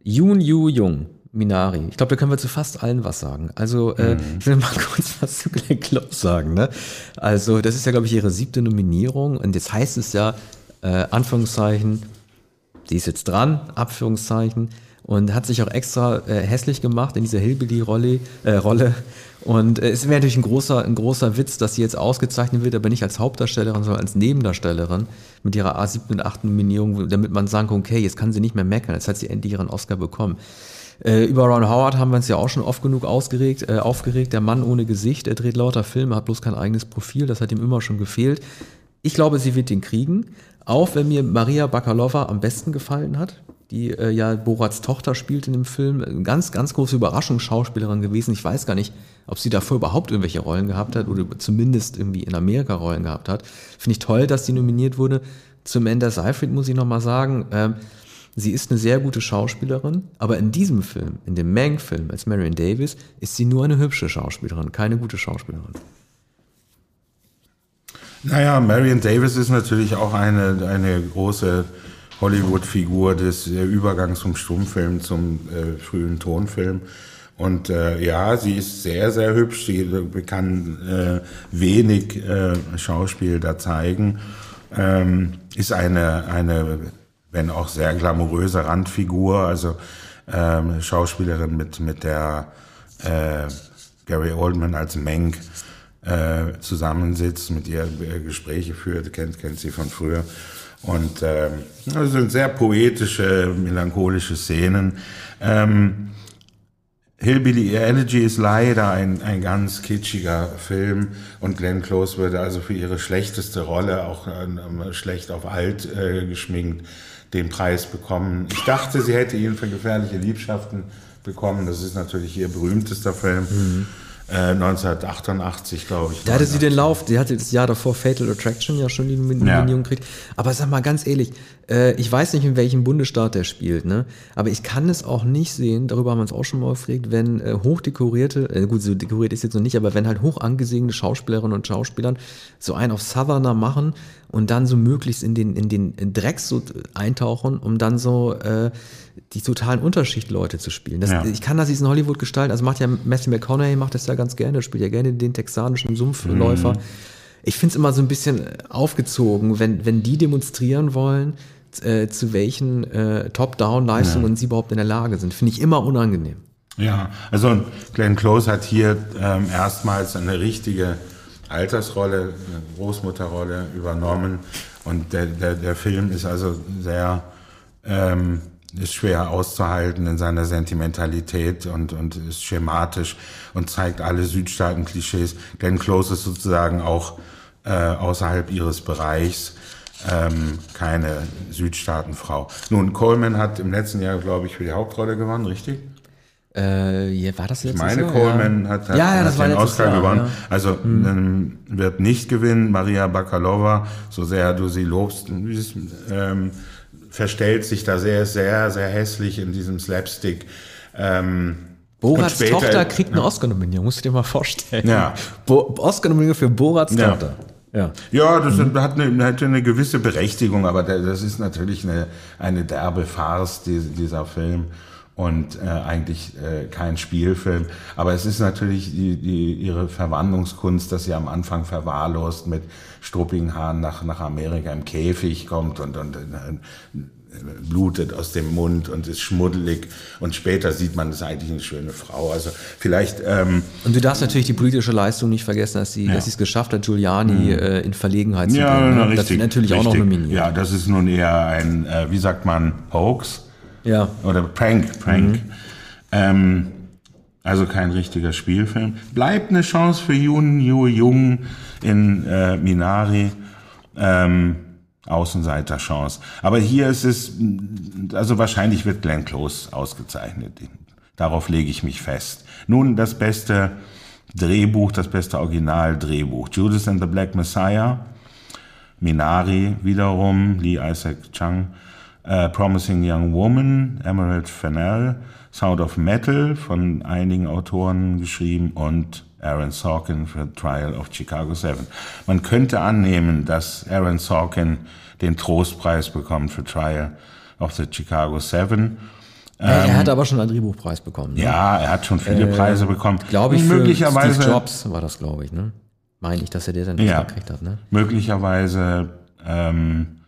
Speaker 1: Yoon Yu Jung, Minari. Ich glaube, da können wir zu fast allen was sagen. Also, äh, mhm. ich will mal kurz was zu Glenn Close sagen. Ne? Also, das ist ja, glaube ich, ihre siebte Nominierung. Und jetzt heißt es ja, äh, Anführungszeichen, die ist jetzt dran, Abführungszeichen und hat sich auch extra äh, hässlich gemacht in dieser Hillbilly-Rolle. Äh, Rolle. Und äh, es wäre natürlich ein großer, ein großer Witz, dass sie jetzt ausgezeichnet wird, aber nicht als Hauptdarstellerin, sondern als Nebendarstellerin mit ihrer A7 und 8 Nominierung, damit man sagen kann, okay, jetzt kann sie nicht mehr meckern, jetzt hat sie endlich ihren Oscar bekommen. Äh, über Ron Howard haben wir uns ja auch schon oft genug ausgeregt, äh, aufgeregt. Der Mann ohne Gesicht, er dreht lauter Filme, hat bloß kein eigenes Profil, das hat ihm immer schon gefehlt. Ich glaube, sie wird den kriegen, auch wenn mir Maria Bakalova am besten gefallen hat die äh, ja Borats Tochter spielt in dem Film. Eine ganz, ganz große Überraschungsschauspielerin gewesen. Ich weiß gar nicht, ob sie davor überhaupt irgendwelche Rollen gehabt hat oder zumindest irgendwie in Amerika Rollen gehabt hat. Finde ich toll, dass sie nominiert wurde. Zum Ender Seyfried muss ich nochmal sagen, ähm, sie ist eine sehr gute Schauspielerin, aber in diesem Film, in dem Mank-Film als Marion Davis, ist sie nur eine hübsche Schauspielerin, keine gute Schauspielerin.
Speaker 2: Naja, Marion Davis ist natürlich auch eine, eine große Hollywood-Figur des äh, Übergangs vom Stummfilm zum äh, frühen Tonfilm. Und äh, ja, sie ist sehr, sehr hübsch. Sie äh, kann äh, wenig äh, Schauspiel da zeigen. Ähm, ist eine, eine, wenn auch sehr glamouröse Randfigur. Also ähm, Schauspielerin mit, mit der äh, Gary Oldman als Menk äh, zusammensitzt, mit ihr äh, Gespräche führt, kennt, kennt sie von früher. Und ähm, das sind sehr poetische, melancholische Szenen. Ähm, Hillbilly Elegy ist leider ein, ein ganz kitschiger Film und Glenn Close würde also für ihre schlechteste Rolle, auch äh, schlecht auf alt äh, geschminkt, den Preis bekommen. Ich dachte, sie hätte ihn für gefährliche Liebschaften bekommen. Das ist natürlich ihr berühmtester Film. Mhm. 1988, äh, glaube ich.
Speaker 1: Da hatte sie den Lauf, die hatte das Jahr davor Fatal Attraction ja schon die Nominierung ja. gekriegt. Aber sag mal ganz ehrlich, äh, ich weiß nicht, in welchem Bundesstaat der spielt, ne? Aber ich kann es auch nicht sehen, darüber haben wir uns auch schon mal gefragt, wenn äh, hochdekorierte, äh, gut, so dekoriert ist jetzt noch nicht, aber wenn halt hoch angesehene Schauspielerinnen und Schauspielern so einen auf Southerner machen und dann so möglichst in den, in den Dreck so eintauchen, um dann so äh, die totalen Unterschichtleute zu spielen. Das, ja. Ich kann das in Hollywood gestalten. Also macht ja Matthew McConaughey macht das ja ganz gerne, spielt ja gerne den texanischen Sumpfläufer. Mhm. Ich finde es immer so ein bisschen aufgezogen, wenn, wenn die demonstrieren wollen, äh, zu welchen äh, Top-Down-Leistungen ja. sie überhaupt in der Lage sind. Finde ich immer unangenehm.
Speaker 2: Ja, also Glenn Close hat hier ähm, erstmals eine richtige Altersrolle, eine Großmutterrolle übernommen. Und der, der, der Film ist also sehr ähm, ist schwer auszuhalten in seiner Sentimentalität und, und ist schematisch und zeigt alle Südstaaten-Klischees. Glenn Close ist sozusagen auch äh, außerhalb ihres Bereichs ähm, keine Südstaatenfrau. Nun, Coleman hat im letzten Jahr, glaube ich, für die Hauptrolle gewonnen, richtig?
Speaker 1: Äh, ja, war das
Speaker 2: letztes Ich meine, Jahr? Coleman ja. hat, hat, ja, ja, hat den Oscar Jahr, gewonnen. Also hm. wird nicht gewinnen. Maria Bakalova, so sehr du sie lobst, ähm, verstellt sich da sehr, sehr, sehr hässlich in diesem Slapstick. Ähm,
Speaker 1: Borats später, Tochter kriegt eine Oscar-Nominierung, musst du dir mal vorstellen. Ja. Oscar-Nominierung für Borats ja. Tochter.
Speaker 2: Ja, ja das mhm. hat, eine, hat eine gewisse Berechtigung, aber das ist natürlich eine, eine derbe Farce, dieser Film und äh, eigentlich äh, kein Spielfilm. Aber es ist natürlich die, die, ihre Verwandlungskunst, dass sie am Anfang verwahrlost mit struppigen Haaren nach, nach Amerika im Käfig kommt und, und, und blutet aus dem Mund und ist schmuddelig und später sieht man, das ist eigentlich eine schöne Frau. Also vielleicht. Ähm,
Speaker 1: und du darfst natürlich die politische Leistung nicht vergessen, dass sie, ja. dass es geschafft hat, Giuliani mhm. äh, in Verlegenheit zu bringen.
Speaker 2: Ja, ne? richtig, das
Speaker 1: natürlich
Speaker 2: richtig.
Speaker 1: auch noch nominiert.
Speaker 2: Ja, das ist nun eher ein, äh, wie sagt man, Hoax ja. Oder Prank, Prank. Mhm. Ähm, also kein richtiger Spielfilm. Bleibt eine Chance für Yun Yu Jung in äh, Minari. Ähm, Außenseiterchance. Aber hier ist es, also wahrscheinlich wird Glenn Close ausgezeichnet. Darauf lege ich mich fest. Nun das beste Drehbuch, das beste Originaldrehbuch. Judas and the Black Messiah, Minari wiederum, Lee Isaac Chung, Uh, Promising Young Woman, Emerald Fennell, Sound of Metal von einigen Autoren geschrieben und Aaron Sorkin für Trial of Chicago 7. Man könnte annehmen, dass Aaron Sorkin den Trostpreis bekommt für Trial of the Chicago 7.
Speaker 1: Ja, er ähm, hat aber schon einen Drehbuchpreis bekommen.
Speaker 2: Ne? Ja, er hat schon viele äh, Preise bekommen.
Speaker 1: Glaube ich, möglicherweise. Steve Jobs war das, glaube ich, ne? Meine ich, dass er den dann nicht ja, gekriegt hat, ne?
Speaker 2: Möglicherweise ähm,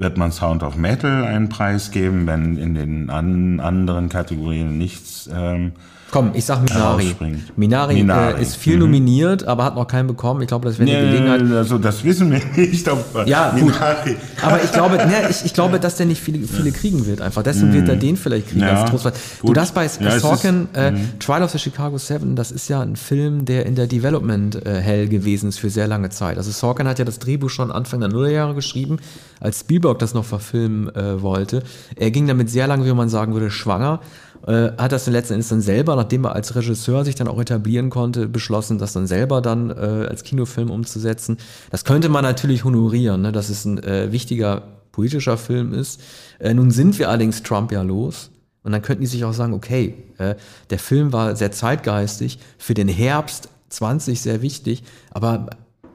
Speaker 2: wird man Sound of Metal einen Preis geben, wenn in den an, anderen Kategorien nichts ähm,
Speaker 1: Komm, ich sag Minari. Minari, Minari. Äh, ist viel mhm. nominiert, aber hat noch keinen bekommen. Ich glaube, das wäre eine nee, Gelegenheit.
Speaker 2: Also das wissen wir nicht.
Speaker 1: Aber ja, Minari. gut. Aber ich glaube, ne, ich, ich glaube, dass der nicht viele, viele kriegen wird einfach. Deswegen mhm. wird er den vielleicht kriegen ja, als Trostpreis. Du, das bei ja, Sorkin, ist, äh, mhm. Trial of the Chicago Seven, das ist ja ein Film, der in der Development äh, hell gewesen ist für sehr lange Zeit. Also Sorkin hat ja das Drehbuch schon Anfang der Nullerjahre geschrieben, als Spielberg das noch verfilmen äh, wollte. Er ging damit sehr lange, wie man sagen würde, schwanger äh, hat das letzten Endes dann selber, nachdem er als Regisseur sich dann auch etablieren konnte, beschlossen, das dann selber dann äh, als Kinofilm umzusetzen. Das könnte man natürlich honorieren, ne, dass es ein äh, wichtiger politischer Film ist. Äh, nun sind wir allerdings Trump ja los. Und dann könnten die sich auch sagen, okay, äh, der Film war sehr zeitgeistig, für den Herbst 20 sehr wichtig, aber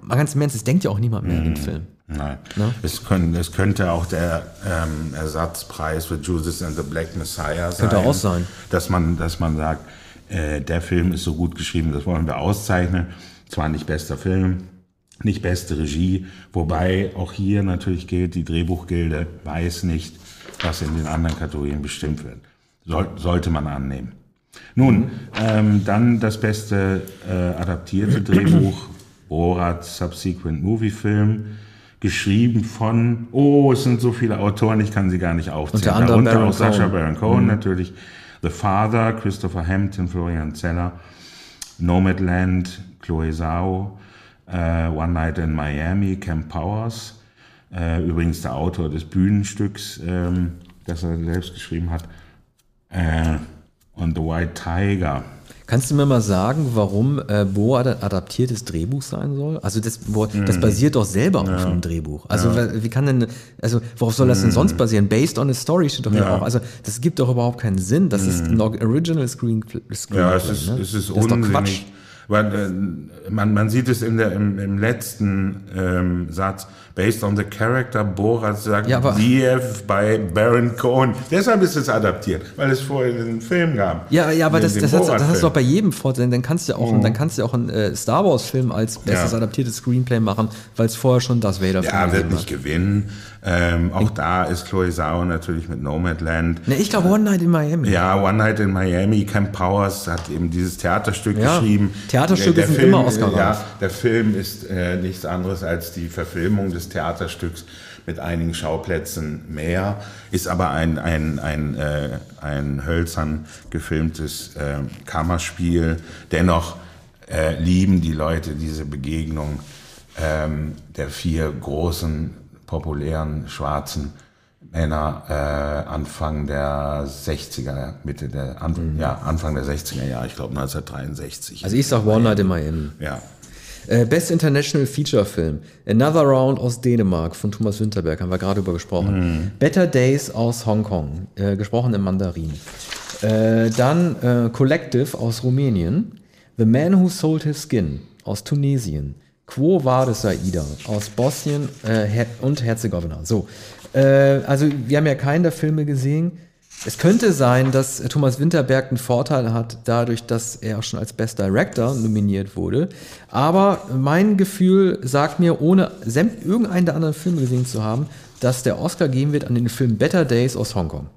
Speaker 1: mal ganz im Ernst, es denkt ja auch niemand mehr mhm. an den Film.
Speaker 2: Nein. Ne? Es, können, es könnte auch der ähm, Ersatzpreis für Judas and the Black Messiah sein.
Speaker 1: Könnte auch sein.
Speaker 2: Dass man, dass man sagt, äh, der Film ist so gut geschrieben, das wollen wir auszeichnen. Zwar nicht bester Film, nicht beste Regie, wobei auch hier natürlich gilt, die Drehbuchgilde weiß nicht, was in den anderen Kategorien bestimmt wird. Soll, sollte man annehmen. Nun, ähm, dann das beste äh, adaptierte Drehbuch, Borat Subsequent Movie Film, geschrieben von, oh, es sind so viele Autoren, ich kann sie gar nicht aufzählen.
Speaker 1: Unter anderem
Speaker 2: Darunter auch Sacha Baron Cohen mhm. natürlich, The Father, Christopher Hampton, Florian Zeller, Nomadland, Chloe Zhao, uh, One Night in Miami, Camp Powers, uh, übrigens der Autor des Bühnenstücks, ähm, das er selbst geschrieben hat, uh, und The White Tiger.
Speaker 1: Kannst du mir mal sagen, warum äh, Bo ein adaptiertes Drehbuch sein soll? Also das, wo, das mhm. basiert doch selber ja. auf einem Drehbuch. Also ja. wie kann denn, also worauf soll das denn sonst mhm. basieren? Based on a story steht doch ja, ja auch. Also das gibt doch überhaupt keinen Sinn. Das ist ein Original Screen,
Speaker 2: Screenplay. Ja, es ist, ne? es ist, das ist doch Quatsch. Weil, äh, man, man sieht es in der, im, im letzten ähm, Satz, based on the character Borat sagt ja, DF bei Baron Cohen. Deshalb ist es adaptiert, weil es vorher einen Film gab.
Speaker 1: Ja, ja, aber das, das, hast, das hast du auch bei jedem Fortsetzen. Dann kannst du ja auch, mhm. dann kannst du auch einen äh, Star Wars Film als bestes ja. adaptiertes Screenplay machen, weil es vorher schon das Vader Film
Speaker 2: Ja, wird nicht gewinnen. Ähm, auch da ist Chloe Zhao natürlich mit Nomadland.
Speaker 1: Ne, ich glaube One Night in Miami.
Speaker 2: Ja, One Night in Miami. Camp Powers hat eben dieses Theaterstück ja. geschrieben.
Speaker 1: Theaterstücke sind Film, immer Oscar
Speaker 2: Ja, der Film ist äh, nichts anderes als die Verfilmung des Theaterstücks mit einigen Schauplätzen mehr, ist aber ein, ein, ein, äh, ein hölzern gefilmtes äh, Kammerspiel. Dennoch äh, lieben die Leute diese Begegnung ähm, der vier großen populären schwarzen Männer äh, Anfang der 60er, Mitte der, an, mhm. ja, Anfang der 60er Jahre, ich glaube 1963.
Speaker 1: Also ich sag One Night in Miami.
Speaker 2: Ja.
Speaker 1: Äh, Best International Feature Film. Another Round aus Dänemark von Thomas Winterberg, haben wir gerade über gesprochen. Mhm. Better Days aus Hongkong, äh, gesprochen im Mandarin. Äh, dann äh, Collective aus Rumänien. The Man Who Sold His Skin aus Tunesien. Quo Vadis Aida aus Bosnien äh, und Herzegowina. So, äh, also wir haben ja keinen der Filme gesehen. Es könnte sein, dass Thomas Winterberg einen Vorteil hat, dadurch, dass er auch schon als Best Director nominiert wurde. Aber mein Gefühl sagt mir, ohne irgendeinen der anderen Filme gesehen zu haben, dass der Oscar gehen wird an den Film Better Days aus Hongkong.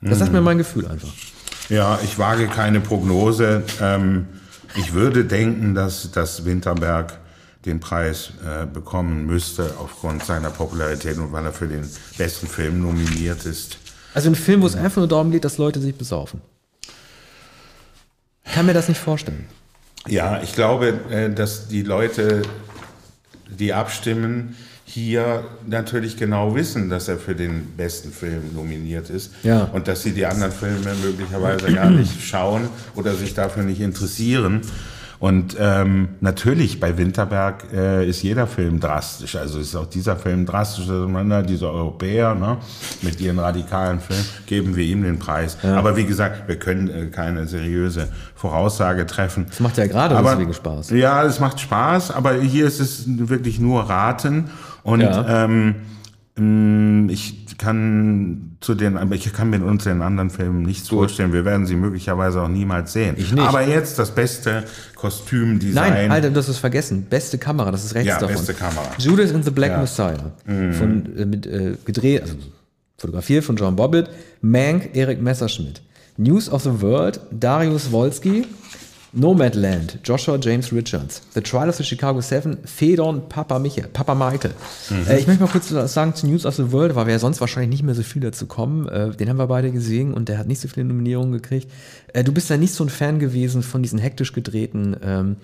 Speaker 1: Das hm. sagt mir mein Gefühl einfach.
Speaker 2: Ja, ich wage keine Prognose. Ähm ich würde denken, dass, dass Winterberg den Preis äh, bekommen müsste aufgrund seiner Popularität und weil er für den besten Film nominiert ist.
Speaker 1: Also ein Film, wo es einfach nur darum geht, dass Leute sich besaufen. Ich kann mir das nicht vorstellen.
Speaker 2: Ja, ich glaube, äh, dass die Leute, die abstimmen, hier natürlich genau wissen, dass er für den besten Film nominiert ist
Speaker 1: ja.
Speaker 2: und dass sie die anderen Filme möglicherweise gar nicht schauen oder sich dafür nicht interessieren. Und ähm, natürlich bei Winterberg äh, ist jeder Film drastisch. Also ist auch dieser Film drastisch. Ne, diese Europäer ne, mit ihren radikalen Filmen geben wir ihm den Preis. Ja. Aber wie gesagt, wir können äh, keine seriöse Voraussage treffen.
Speaker 1: Das macht ja gerade aber, deswegen Spaß.
Speaker 2: Ja, es macht Spaß, aber hier ist es wirklich nur Raten. Und ja. ähm, mm, ich kann zu den, aber ich kann mit uns den anderen Filmen nichts Gut. vorstellen. Wir werden sie möglicherweise auch niemals sehen.
Speaker 1: Ich nicht.
Speaker 2: Aber jetzt das beste Kostümdesign.
Speaker 1: Nein, Alter, du hast es vergessen. Beste Kamera, das ist rechts ja, davon.
Speaker 2: beste Kamera.
Speaker 1: Judas in the Black ja. Messiah. Mhm. Von, äh, mit, äh, gedreht, also fotografiert von John Bobbitt. Mank, Erik Messerschmidt. News of the World, Darius Wolski. Nomadland, Joshua James Richards. The Trial of the Chicago Seven, Fedon Papa Michael, Papa Michael. Mhm. Äh, ich möchte mal kurz sagen zu News of the World, weil wir ja sonst wahrscheinlich nicht mehr so viel dazu kommen. Äh, den haben wir beide gesehen und der hat nicht so viele Nominierungen gekriegt. Äh, du bist ja nicht so ein Fan gewesen von diesen hektisch gedrehten ähm,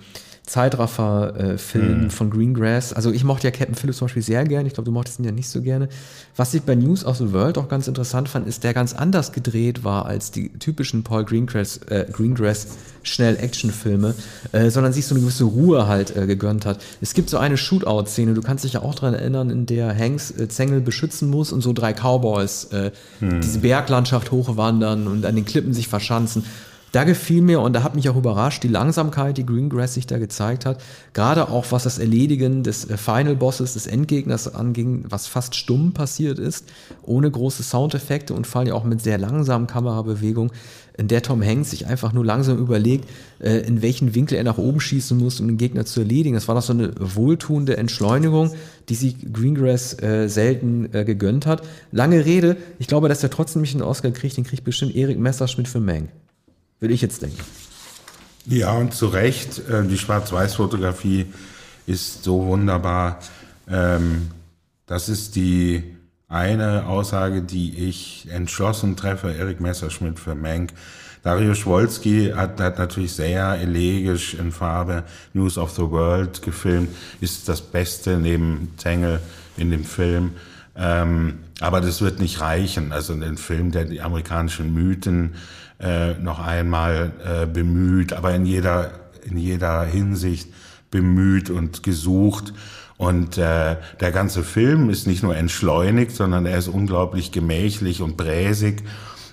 Speaker 1: Zeitraffer-Film äh, mhm. von Greengrass. Also ich mochte ja Captain Phillips zum Beispiel sehr gerne. Ich glaube, du mochtest ihn ja nicht so gerne. Was ich bei News of the World auch ganz interessant fand, ist, der ganz anders gedreht war als die typischen Paul Greengrass, äh, Greengrass schnell Actionfilme, äh, sondern sich so eine gewisse Ruhe halt äh, gegönnt hat. Es gibt so eine Shootout-Szene, du kannst dich ja auch daran erinnern, in der Hanks äh, Zengel beschützen muss und so drei Cowboys äh, mhm. diese Berglandschaft hochwandern und an den Klippen sich verschanzen da gefiel mir und da hat mich auch überrascht, die Langsamkeit, die Greengrass sich da gezeigt hat. Gerade auch was das Erledigen des äh, Final Bosses, des Endgegners anging, was fast stumm passiert ist, ohne große Soundeffekte und vor allem auch mit sehr langsamen Kamerabewegungen. in der Tom Hanks sich einfach nur langsam überlegt, äh, in welchen Winkel er nach oben schießen muss, um den Gegner zu erledigen. Das war doch so eine wohltuende Entschleunigung, die sich Greengrass äh, selten gegönnt hat. Lange Rede, ich glaube, dass er trotzdem nicht einen Oscar kriegt, den kriegt bestimmt Erik Messerschmidt für Mank. Würde ich jetzt denken.
Speaker 2: Ja, und zu Recht, äh, die Schwarz-Weiß-Fotografie ist so wunderbar. Ähm, das ist die eine Aussage, die ich entschlossen treffe, Erik Messerschmidt für Menk. Darius Wolski hat, hat natürlich sehr elegisch in Farbe News of the World gefilmt, ist das Beste neben Zengel in dem Film. Ähm, aber das wird nicht reichen. Also ein Film, der die amerikanischen Mythen äh, noch einmal äh, bemüht, aber in jeder, in jeder Hinsicht bemüht und gesucht. Und äh, der ganze Film ist nicht nur entschleunigt, sondern er ist unglaublich gemächlich und bräsig.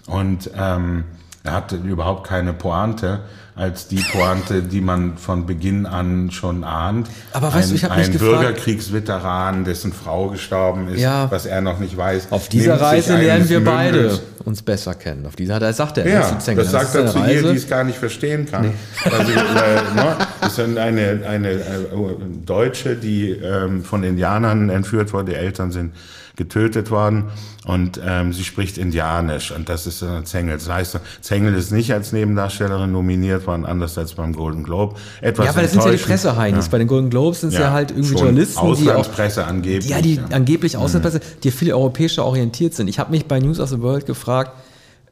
Speaker 2: Und ähm, er hat überhaupt keine Pointe als die Pointe, die man von Beginn an schon ahnt.
Speaker 1: Aber weißt
Speaker 2: ein,
Speaker 1: du, ich habe
Speaker 2: mich
Speaker 1: Ein
Speaker 2: Bürgerkriegsveteran, dessen Frau gestorben ist,
Speaker 1: ja.
Speaker 2: was er noch nicht weiß.
Speaker 1: Auf dieser Reise lernen wir beide uns besser kennen. Auf dieser Reise sagt er,
Speaker 2: ja, das, das sagt er zu ihr, die es gar nicht verstehen kann. Nee. Also, äh, ne, das ist eine, eine äh, Deutsche, die ähm, von Indianern entführt wurde, die Eltern sind getötet worden und ähm, sie spricht Indianisch und das ist äh, Zengel. Das heißt, Zengel ist nicht als Nebendarstellerin nominiert worden, anders als beim Golden Globe.
Speaker 1: Etwas ja, weil das sind ja die Presseheinis. Ja. Bei den Golden Globes sind es ja, ja, halt irgendwie Journalisten,
Speaker 2: Auslandspresse die auch, angeblich.
Speaker 1: Ja, die angeblich Auslandspresse, mhm. die viel europäischer orientiert sind. Ich habe mich bei News of the World gefragt,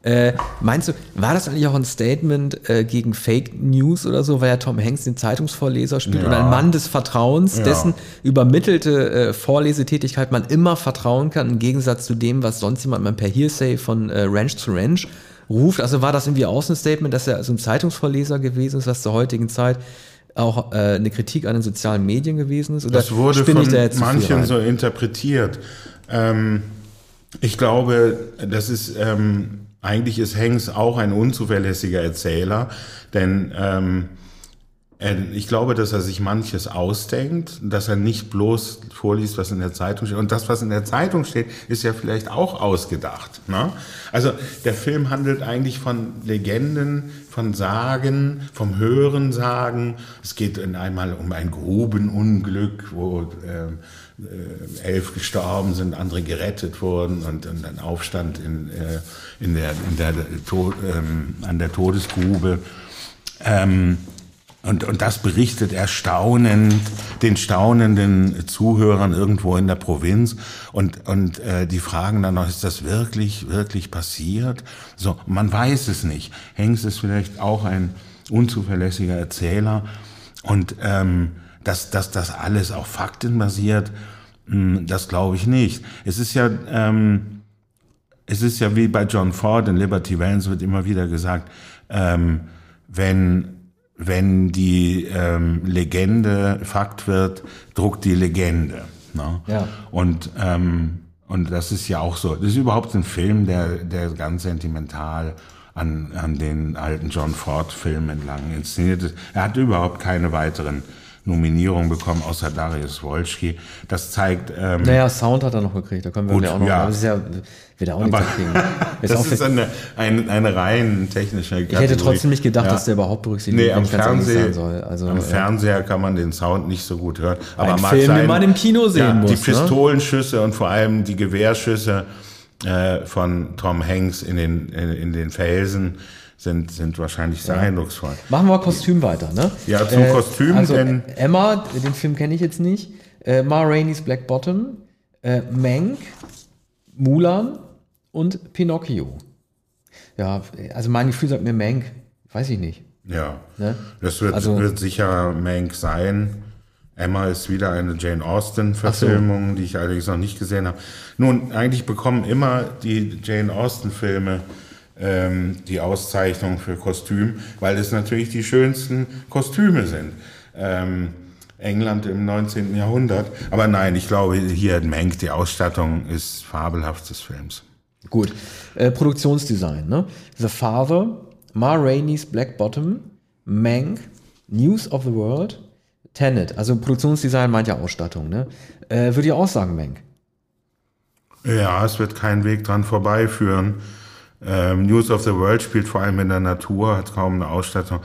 Speaker 1: äh, meinst du, war das eigentlich auch ein Statement äh, gegen Fake News oder so, weil ja Tom Hanks den Zeitungsvorleser spielt ja. und ein Mann des Vertrauens, ja. dessen übermittelte äh, Vorlesetätigkeit man immer vertrauen kann, im Gegensatz zu dem, was sonst jemand mal per Hearsay von äh, Ranch zu Ranch ruft? Also war das irgendwie auch ein Statement, dass er also ein Zeitungsvorleser gewesen ist, was zur heutigen Zeit auch äh, eine Kritik an den sozialen Medien gewesen ist?
Speaker 2: Oder das wurde von da manchen so interpretiert. Ähm, ich glaube, das ist ähm, eigentlich ist Hanks auch ein unzuverlässiger Erzähler, denn ähm, ich glaube, dass er sich manches ausdenkt, dass er nicht bloß vorliest, was in der Zeitung steht. Und das, was in der Zeitung steht, ist ja vielleicht auch ausgedacht. Ne? Also der Film handelt eigentlich von Legenden, von Sagen, vom Hörensagen. Es geht einmal um ein Grubenunglück, wo äh, äh, elf gestorben sind, andere gerettet wurden und, und ein Aufstand in, äh, in der, in der, to, ähm, an der Todesgrube. Ähm, und, und das berichtet er staunend, den staunenden Zuhörern irgendwo in der Provinz. Und, und äh, die fragen dann noch, ist das wirklich, wirklich passiert? So, man weiß es nicht. Hengst ist vielleicht auch ein unzuverlässiger Erzähler. Und ähm, dass, dass das alles auf Fakten basiert, hm, das glaube ich nicht. Es ist ja, ähm, es ist ja wie bei John Ford in Liberty Valance wird immer wieder gesagt, ähm, wenn wenn die ähm, Legende Fakt wird, druckt die Legende. Ne? Ja. Und ähm, und das ist ja auch so. Das ist überhaupt ein Film, der der ganz sentimental an an den alten John Ford Filmen entlang inszeniert ist. Er hat überhaupt keine weiteren Nominierung bekommen, außer Darius Wolski. Das zeigt.
Speaker 1: Ähm, naja, Sound hat er noch gekriegt, da können wir gut, ja auch noch.
Speaker 2: Ja. Das ist ja
Speaker 1: wieder auch nichts dagegen.
Speaker 2: Ist das ist eine, eine, eine rein technische Kategorie.
Speaker 1: Ich hätte trotzdem nicht gedacht, ja. dass der überhaupt berücksichtigt
Speaker 2: nee, am Fernseh,
Speaker 1: soll. Also,
Speaker 2: am ja. Fernseher kann man den Sound nicht so gut hören.
Speaker 1: Aber Ein Film, sein, den man im Kino sehen ja, muss.
Speaker 2: Die ne? Pistolenschüsse ne? und vor allem die Gewehrschüsse äh, von Tom Hanks in den, in, in den Felsen sind, sind wahrscheinlich sehr ja. eindrucksvoll.
Speaker 1: Machen wir Kostüm weiter, ne?
Speaker 2: Ja, zum äh, Kostüm.
Speaker 1: Also denn Emma, den Film kenne ich jetzt nicht. Äh, Ma Rainey's Black Bottom, äh, Mank, Mulan und Pinocchio. Ja, also mein Gefühl sagt mir Mank, weiß ich nicht.
Speaker 2: Ja, ne? das wird, also, wird sicher Mank sein. Emma ist wieder eine Jane Austen-Verfilmung, so. die ich allerdings noch nicht gesehen habe. Nun, eigentlich bekommen immer die Jane Austen-Filme ähm, die Auszeichnung für Kostüm, weil es natürlich die schönsten Kostüme sind. Ähm, England im 19. Jahrhundert. Aber nein, ich glaube, hier in Menk, die Ausstattung ist fabelhaft des Films.
Speaker 1: Gut. Äh, Produktionsdesign, ne? The Father, Ma Rainey's Black Bottom, Mank, News of the World, Tenet. Also Produktionsdesign meint ja Ausstattung, ne? Äh, Würde ich auch sagen, Mank.
Speaker 2: Ja, es wird keinen Weg dran vorbeiführen. Ähm, News of the World spielt vor allem in der Natur, hat kaum eine Ausstattung.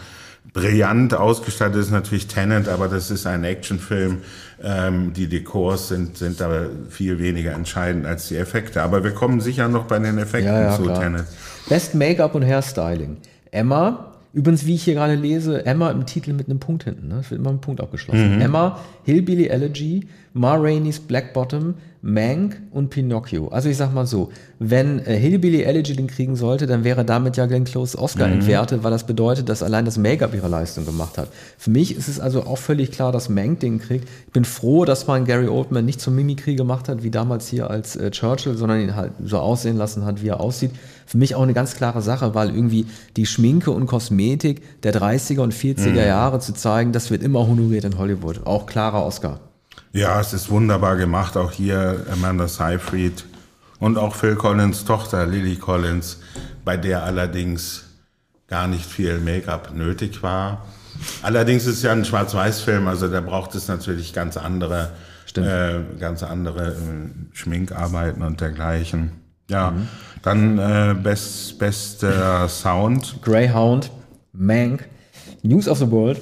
Speaker 2: Brillant ausgestattet ist natürlich Tenet, aber das ist ein Actionfilm. Ähm, die Dekors sind, sind da viel weniger entscheidend als die Effekte. Aber wir kommen sicher noch bei den Effekten ja, ja, zu klar. Tenet.
Speaker 1: Best Make-up und Hairstyling. Emma, übrigens, wie ich hier gerade lese, Emma im Titel mit einem Punkt hinten. Ne? Es wird immer ein Punkt abgeschlossen. Mhm. Emma, Hillbilly Elegy, Ma Rainey's Black Bottom, Mank und Pinocchio. Also ich sag mal so, wenn äh, Hillbilly Elegy den kriegen sollte, dann wäre damit ja Glenn Close Oscar mhm. entwertet, weil das bedeutet, dass allein das Make-up ihre Leistung gemacht hat. Für mich ist es also auch völlig klar, dass Mank den kriegt. Ich bin froh, dass man Gary Oldman nicht zum Mimikry gemacht hat, wie damals hier als äh, Churchill, sondern ihn halt so aussehen lassen hat, wie er aussieht. Für mich auch eine ganz klare Sache, weil irgendwie die Schminke und Kosmetik der 30er und 40er mhm. Jahre zu zeigen, das wird immer honoriert in Hollywood. Auch klarer Oscar.
Speaker 2: Ja, es ist wunderbar gemacht. Auch hier Amanda Seyfried und auch Phil Collins Tochter Lily Collins, bei der allerdings gar nicht viel Make-up nötig war. Allerdings ist es ja ein Schwarz-Weiß-Film, also da braucht es natürlich ganz andere, äh, ganz andere äh, Schminkarbeiten und dergleichen. Ja, mhm. dann äh, best, bester Sound.
Speaker 1: Greyhound, Mank, News of the World,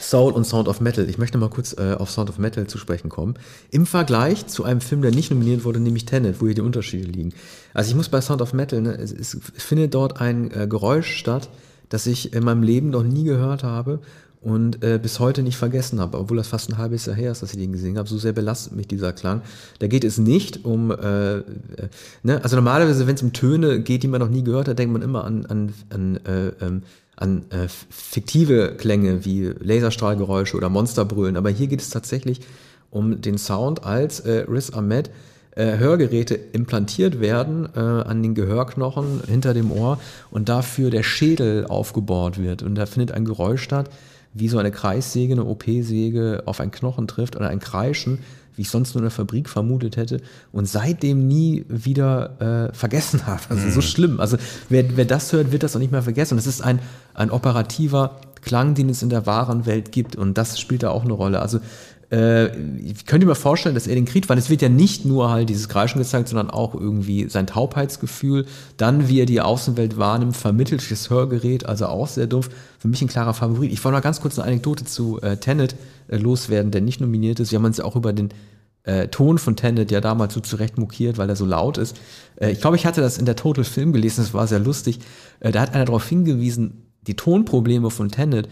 Speaker 1: Soul und Sound of Metal. Ich möchte mal kurz äh, auf Sound of Metal zu sprechen kommen. Im Vergleich zu einem Film, der nicht nominiert wurde, nämlich Tenet, wo hier die Unterschiede liegen. Also ich muss bei Sound of Metal, ne, es, es findet dort ein äh, Geräusch statt, das ich in meinem Leben noch nie gehört habe und äh, bis heute nicht vergessen habe, obwohl das fast ein halbes Jahr her ist, dass ich den gesehen habe. So sehr belastet mich dieser Klang. Da geht es nicht um, äh, äh, ne? also normalerweise, wenn es um Töne geht, die man noch nie gehört hat, denkt man immer an, an, an äh, ähm, an äh, fiktive Klänge wie Laserstrahlgeräusche oder Monsterbrüllen, aber hier geht es tatsächlich um den Sound, als äh, Riz Ahmed äh, Hörgeräte implantiert werden äh, an den Gehörknochen hinter dem Ohr und dafür der Schädel aufgebohrt wird. Und da findet ein Geräusch statt, wie so eine Kreissäge, eine OP-Säge auf einen Knochen trifft oder ein Kreischen, wie ich sonst nur in der Fabrik vermutet hätte und seitdem nie wieder äh, vergessen habe. Also mhm. so schlimm. Also wer, wer das hört, wird das auch nicht mehr vergessen. Und es ist ein, ein operativer Klang, den es in der wahren Welt gibt und das spielt da auch eine Rolle. Also äh, ich könnte mir vorstellen, dass er den kriegt, weil es wird ja nicht nur halt dieses Kreischen gezeigt, sondern auch irgendwie sein Taubheitsgefühl, dann wie er die Außenwelt wahrnimmt, vermittelt das Hörgerät, also auch sehr doof. Für mich ein klarer Favorit. Ich wollte noch ganz kurz eine Anekdote zu äh, Tenet äh, loswerden, der nicht nominiert ist. Wir haben uns ja auch über den äh, Ton von Tenet ja damals so zurecht mokiert, weil er so laut ist. Äh, ich glaube, ich hatte das in der Total Film gelesen, das war sehr lustig. Äh, da hat einer darauf hingewiesen, die Tonprobleme von Tenet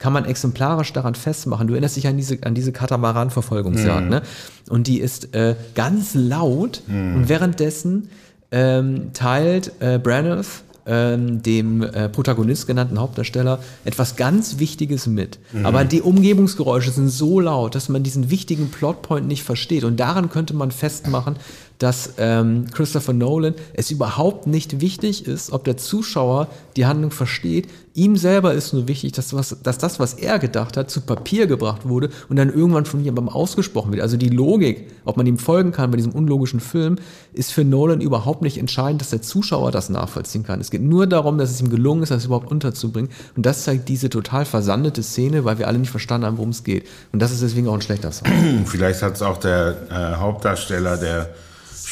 Speaker 1: kann man exemplarisch daran festmachen. Du erinnerst dich an diese, an diese Katamaran-Verfolgungsjagd, mhm. ne? Und die ist äh, ganz laut mhm. und währenddessen ähm, teilt äh, Branagh ähm, dem äh, Protagonist genannten Hauptdarsteller etwas ganz Wichtiges mit. Mhm. Aber die Umgebungsgeräusche sind so laut, dass man diesen wichtigen Plotpoint nicht versteht. Und daran könnte man festmachen, dass ähm, Christopher Nolan es überhaupt nicht wichtig ist, ob der Zuschauer die Handlung versteht. Ihm selber ist nur wichtig, dass, was, dass das, was er gedacht hat, zu Papier gebracht wurde und dann irgendwann von jemandem ausgesprochen wird. Also die Logik, ob man ihm folgen kann bei diesem unlogischen Film, ist für Nolan überhaupt nicht entscheidend, dass der Zuschauer das nachvollziehen kann. Es geht nur darum, dass es ihm gelungen ist, das überhaupt unterzubringen. Und das zeigt diese total versandete Szene, weil wir alle nicht verstanden haben, worum es geht. Und das ist deswegen auch ein schlechter Song.
Speaker 2: Vielleicht hat es auch der äh, Hauptdarsteller, der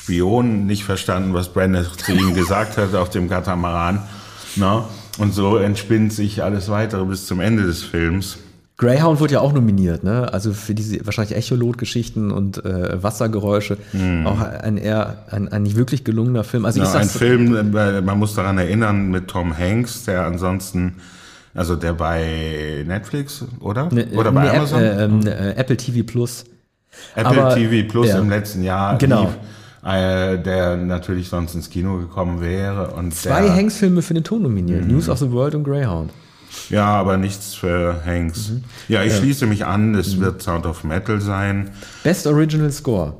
Speaker 2: Spion nicht verstanden, was Brandon zu ihm gesagt hat auf dem Katamaran. Na? Und so entspinnt sich alles weitere bis zum Ende des Films.
Speaker 1: Greyhound wurde ja auch nominiert, ne? Also für diese wahrscheinlich Echolot-Geschichten und äh, Wassergeräusche. Mm. Auch ein eher ein, ein nicht wirklich gelungener Film. Also
Speaker 2: ja, ich ein Film, äh, man muss daran erinnern, mit Tom Hanks, der ansonsten, also der bei Netflix, oder?
Speaker 1: Ne, oder bei ne, Amazon? Äh, ähm, äh, Apple TV Plus.
Speaker 2: Apple Aber, TV Plus ja. im letzten Jahr.
Speaker 1: Genau.
Speaker 2: Lief äh, der natürlich sonst ins Kino gekommen wäre. Und
Speaker 1: Zwei Hanks-Filme für den Ton nominiert, mhm. News of the World und Greyhound.
Speaker 2: Ja, aber nichts für Hanks. Mhm. Ja, ich ja. schließe mich an, es mhm. wird Sound of Metal sein.
Speaker 1: Best Original Score.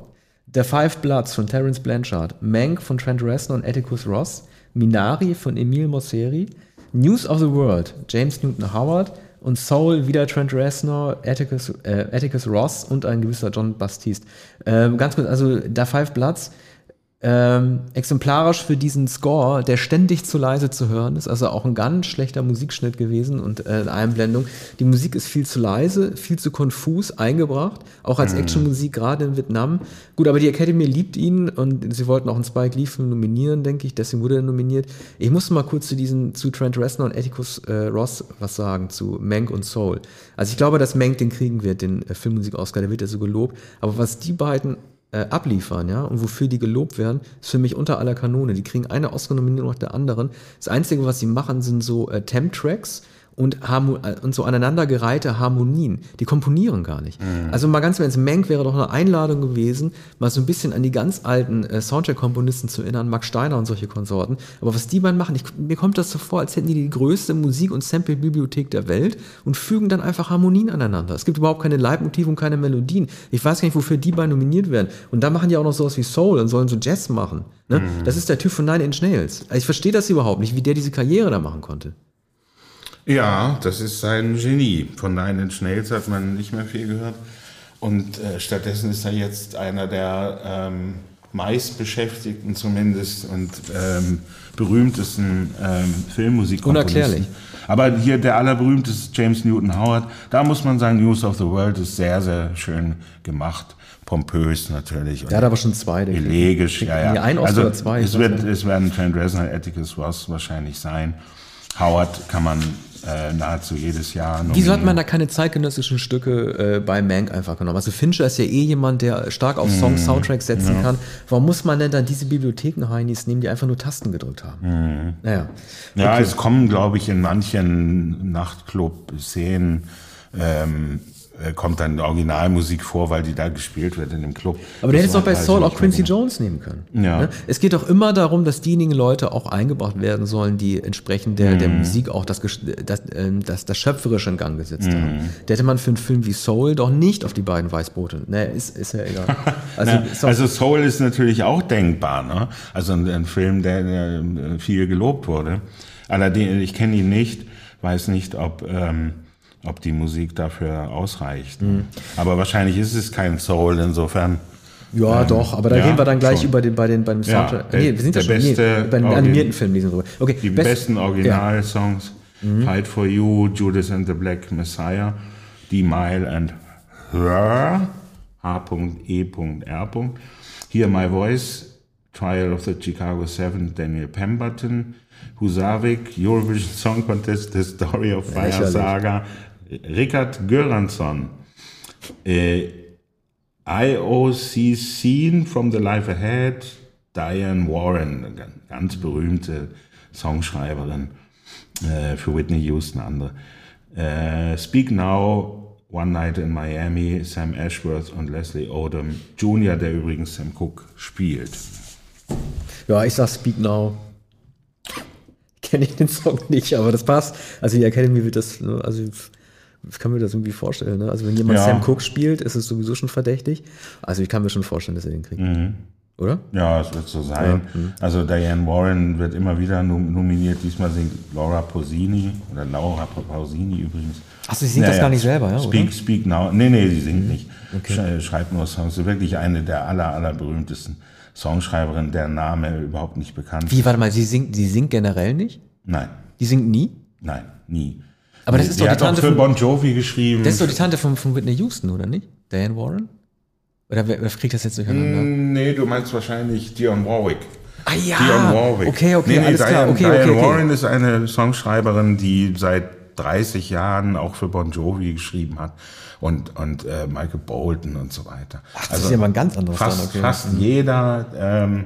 Speaker 1: The Five Bloods von Terence Blanchard, Mank von Trent Reznor und Atticus Ross, Minari von Emile Mosseri, News of the World, James Newton Howard, und Soul wieder Trent Reznor, Atticus, äh, Atticus Ross und ein gewisser John Baptiste. Ähm, ganz kurz, also da Five Bloods Ähm, exemplarisch für diesen Score, der ständig zu leise zu hören ist, also auch ein ganz schlechter Musikschnitt gewesen und äh, Einblendung. Die Musik ist viel zu leise, viel zu konfus eingebracht, auch als mhm. Actionmusik gerade in Vietnam. Gut, aber die Academy liebt ihn und sie wollten auch einen Spike Lee Film nominieren, denke ich, deswegen wurde er nominiert. Ich muss mal kurz zu diesen, zu Trent Reznor und Atticus äh, Ross was sagen, zu Mank und Soul. Also ich glaube, dass Mank den kriegen wird, den äh, Filmmusik-Oscar, der wird ja so gelobt. Aber was die beiden äh, abliefern, ja, und wofür die gelobt werden, ist für mich unter aller Kanone. Die kriegen eine Oscar-Nominierung nach der anderen. Das Einzige, was sie machen, sind so äh, Temp-Tracks und, äh, und so aneinandergereihte Harmonien. Die komponieren gar nicht. Mhm. Also mal ganz im Ernst, Mank wäre doch eine Einladung gewesen, mal so ein bisschen an die ganz alten äh, Soundtrack-Komponisten zu erinnern, Max Steiner und solche Konsorten. Aber was die beiden machen, ich, mir kommt das so vor, als hätten die die größte Musik- und Sample-Bibliothek der Welt und fügen dann einfach Harmonien aneinander. Es gibt überhaupt keine Leitmotive und keine Melodien. Ich weiß gar nicht, wofür die beiden nominiert werden. Und da machen die auch noch sowas wie Soul und sollen so Jazz machen. Ne? Mhm. Das ist der Typ von Nine Inch Nails. Also ich verstehe das überhaupt nicht, wie der diese Karriere da machen konnte.
Speaker 2: Ja, das ist sein Genie. Von Nine Inch Nails hat man nicht mehr viel gehört. Und äh, stattdessen ist er jetzt einer der ähm, meistbeschäftigten zumindest und ähm, berühmtesten ähm, Filmmusikkomponisten.
Speaker 1: Unerklärlich.
Speaker 2: Aber hier der allerberühmteste James Newton Howard, da muss man sagen, News of the World ist sehr, sehr schön gemacht. Pompös natürlich.
Speaker 1: Der hat aber schon zwei.
Speaker 2: Elegisch, ja, ja.
Speaker 1: Ein
Speaker 2: also
Speaker 1: oder zwei.
Speaker 2: Es, wird, es werden Trent Reznor, Atticus Ross wahrscheinlich sein. Howard kann man äh, nahezu jedes Jahr.
Speaker 1: Nominieren. Wieso hat man da keine zeitgenössischen Stücke äh, bei Mank einfach genommen? Also Fincher ist ja eh jemand, der stark auf Song, mm, Soundtracks setzen ja. kann. Warum muss man denn dann diese Bibliotheken-Heinis nehmen, die einfach nur Tasten gedrückt haben?
Speaker 2: Mm. Naja. Ja, okay. es kommen, glaube ich, in manchen Nachtclub-Szenen ähm, äh, kommt dann Originalmusik vor, weil die da gespielt wird in dem Club.
Speaker 1: Aber der hätte es doch bei Soul auch Quincy Jones nehmen können. Ja. Ne? Es geht doch immer darum, dass diejenigen Leute auch eingebracht werden sollen, die entsprechend der, mm. der mhm. Musik auch das, das, ähm, das, das Schöpferische in Gang gesetzt mm. haben. Der hätte man für einen Film wie Soul doch nicht auf die beiden Weißboote. Ne, ist, ist ja egal.
Speaker 2: Also, Na, also Soul ist natürlich auch denkbar. Ne? Also ein, ein Film, der, der, viel gelobt wurde. Allerdings, ich kenne ihn nicht, weiß nicht, ob... Ähm, ob die Musik dafür ausreicht. Mhm. Aber wahrscheinlich ist es kein Soul, insofern.
Speaker 1: Ja, ähm, doch, aber da ja, reden wir dann gleich schon. über den, bei den, beim Soundtrack.
Speaker 2: Ja, nee, wir sind ja schon beste, nee,
Speaker 1: bei den animierten Filmen lesen drüber.
Speaker 2: Okay, die best, besten Originalsongs. Ja. Mhm. Fight for You, Judas and the Black Messiah, D-Mile and Her, H.E.R. Hear My Voice, Trial of the Chicago Seven, Daniel Pemberton, Husavik, Eurovision Song Contest, The Story of Fire Saga, Rickard Göransson, äh, IOC Scene from the Life Ahead, Diane Warren, eine ganz berühmte Songschreiberin äh, für Whitney Houston, andere. Äh, Speak Now, One Night in Miami, Sam Ashworth und Leslie Odom Jr., der übrigens Sam Cooke spielt.
Speaker 1: Ja, ich sag Speak Now kenne ich den Song nicht, aber das passt. Also die Academy wird das, ne, also ich kann mir das irgendwie vorstellen. Ne? Also wenn jemand ja. Sam Cooke spielt, ist es sowieso schon verdächtig. Also ich kann mir schon vorstellen, dass er den kriegt. Mhm. Oder?
Speaker 2: Ja, es wird so sein. Ja. Mhm. Also Diane Warren wird immer wieder nominiert. Diesmal singt Laura Pausini oder Laura Pausini übrigens.
Speaker 1: Achso, sie singt naja, das gar nicht selber, ja?
Speaker 2: Speak, oder? Speak Now. Nee, nee, sie singt mhm. nicht. Okay. Schreibt nur Songs. Sie ist wirklich eine der aller, aller berühmtesten Songschreiberin, der Name überhaupt nicht bekannt.
Speaker 1: Wie, warte mal, sie singt, sie singt generell nicht?
Speaker 2: Nein.
Speaker 1: Die singt nie?
Speaker 2: Nein, nie.
Speaker 1: Aber das ist doch
Speaker 2: die Tante für Bon Jovi geschrieben.
Speaker 1: Das ist doch die Tante von, von Whitney Houston, oder nicht? Diane Warren? Oder wer, wer kriegt das jetzt durcheinander?
Speaker 2: Mm, nee, du meinst wahrscheinlich Dionne Warwick.
Speaker 1: Ah ja, Dionne Warwick. okay, okay, nee, nee, alles
Speaker 2: Diane,
Speaker 1: klar. Okay,
Speaker 2: Diane
Speaker 1: okay, okay.
Speaker 2: Warren ist eine Songschreiberin, die seit 30 Jahren auch für Bon Jovi geschrieben hat und, und äh, Michael Bolton und so weiter.
Speaker 1: Ach, das also ist ja mal ein ganz anderes
Speaker 2: fast, okay. fast jeder ähm,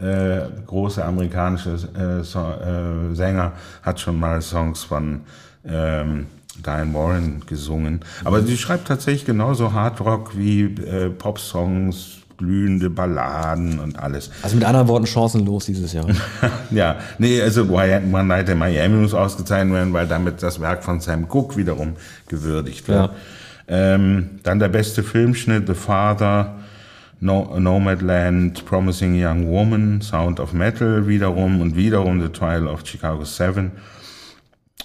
Speaker 2: äh, große amerikanische äh, äh, Sänger hat schon mal Songs von ähm, Diane Warren gesungen. Aber sie schreibt tatsächlich genauso Hardrock wie äh, Pop-Songs, glühende Balladen und alles.
Speaker 1: Also mit anderen Worten chancenlos dieses Jahr.
Speaker 2: ja, nee, also One Night in Miami muss ausgezeichnet werden, weil damit das Werk von Sam Cooke wiederum gewürdigt wird. Ja. Ähm, dann der beste Filmschnitt, The Father, no Nomadland, Promising Young Woman, Sound of Metal wiederum und wiederum The Trial of Chicago 7.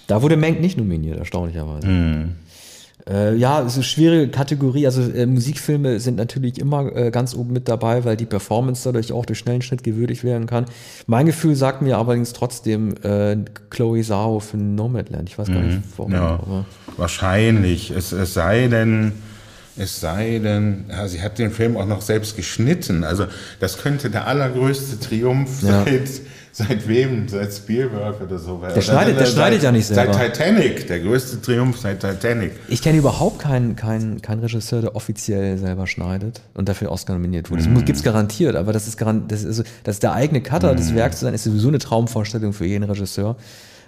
Speaker 1: Da wurde Mank nicht nominiert, erstaunlicherweise. Mm. Äh, ja, es ist eine schwierige Kategorie. Also äh, Musikfilme sind natürlich immer äh, ganz oben mit dabei, weil die Performance dadurch auch durch schnellen Schnitt gewürdigt werden kann. Mein Gefühl sagt mir allerdings trotzdem äh, Chloe Zhao für Nomadland. Ich weiß gar nicht,
Speaker 2: Mhm.
Speaker 1: warum.
Speaker 2: Ja, wahrscheinlich. Es, es sei denn, es sei denn, ja, sie hat den Film auch noch selbst geschnitten. Also das könnte der allergrößte Triumph
Speaker 1: Ja.
Speaker 2: seit, seit wem? Seit Spielberg oder so. Der
Speaker 1: schneidet- der schneidet ja nicht selber.
Speaker 2: Seit Titanic, der größte Triumph seit Titanic.
Speaker 1: Ich kenne überhaupt keinen keinen keinen Regisseur, der offiziell selber schneidet und dafür Oscar nominiert wurde. Das
Speaker 2: Mhm.
Speaker 1: gibt es garantiert, aber das ist, garan das, ist, das ist der eigene Cutter des
Speaker 2: Mhm.
Speaker 1: Werks zu sein, ist sowieso eine Traumvorstellung für jeden Regisseur.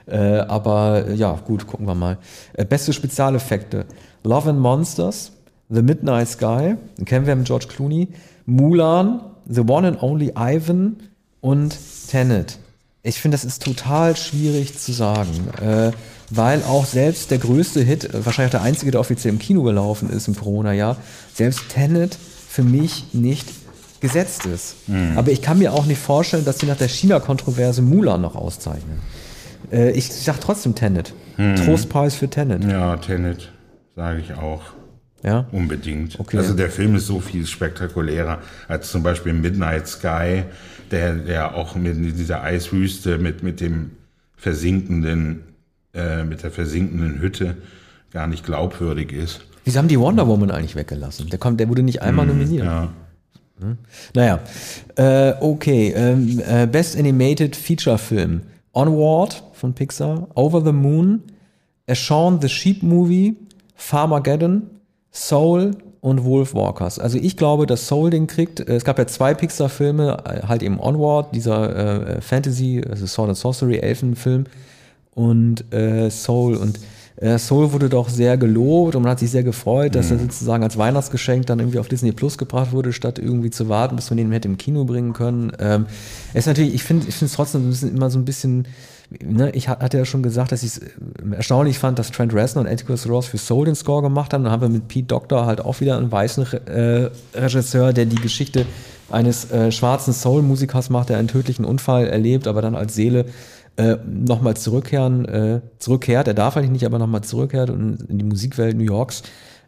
Speaker 1: Äh, aber äh, ja, gut, gucken wir mal. Äh, beste Spezialeffekte: Love and Monsters, The Midnight Sky, den kennen wir mit George Clooney, Mulan, The One and Only Ivan und Tenet. Ich finde, das ist total schwierig zu sagen, äh, weil auch selbst der größte Hit, äh, wahrscheinlich der einzige, der offiziell im Kino gelaufen ist im Corona-Jahr, selbst Tenet für mich nicht gesetzt ist. Aber ich kann mir auch nicht vorstellen, dass sie nach der China-Kontroverse Mulan noch auszeichnen. Äh, ich sag trotzdem Tenet. Trostpreis für Tenet.
Speaker 2: Ja, Tenet, sage ich auch.
Speaker 1: Ja?
Speaker 2: Unbedingt.
Speaker 1: Okay.
Speaker 2: Also der Film ist so viel spektakulärer als zum Beispiel Midnight Sky, der, der auch mit dieser Eiswüste, mit, mit dem versinkenden, äh, mit der versinkenden Hütte gar nicht glaubwürdig ist.
Speaker 1: Wieso haben die Wonder Woman eigentlich weggelassen? Der, kommt, der wurde nicht einmal nominiert.
Speaker 2: Ja.
Speaker 1: Naja, äh, okay. Ähm, äh, Best Animated Feature Film. Onward von Pixar, Over the Moon, A Shaun the Sheep Movie, Farmageddon, Soul und Wolfwalkers. Also ich glaube, dass Soul den kriegt. Es gab ja zwei Pixar-Filme, halt eben Onward, dieser äh, Fantasy, also Sword and Sorcery Elfenfilm und äh, Soul und äh, Soul wurde doch sehr gelobt und man hat sich sehr gefreut, dass er sozusagen als Weihnachtsgeschenk dann irgendwie auf Disney Plus gebracht wurde, statt irgendwie zu warten, bis man den hätte im Kino bringen können. Ähm, es ist natürlich, ich finde ich finde es trotzdem immer so ein bisschen, ne, ich hat- hatte ja schon gesagt, dass ich es äh, erstaunlich fand, dass Trent Reznor und Atticus Ross für Soul den Score gemacht haben. Dann haben wir mit Pete Doctor halt auch wieder einen weißen äh, Regisseur, der die Geschichte eines äh, schwarzen Soul-Musikers macht, der einen tödlichen Unfall erlebt, aber dann als Seele äh, nochmal zurückkehren, äh, zurückkehrt. Er darf eigentlich nicht, aber nochmal zurückkehrt und in die Musikwelt New Yorks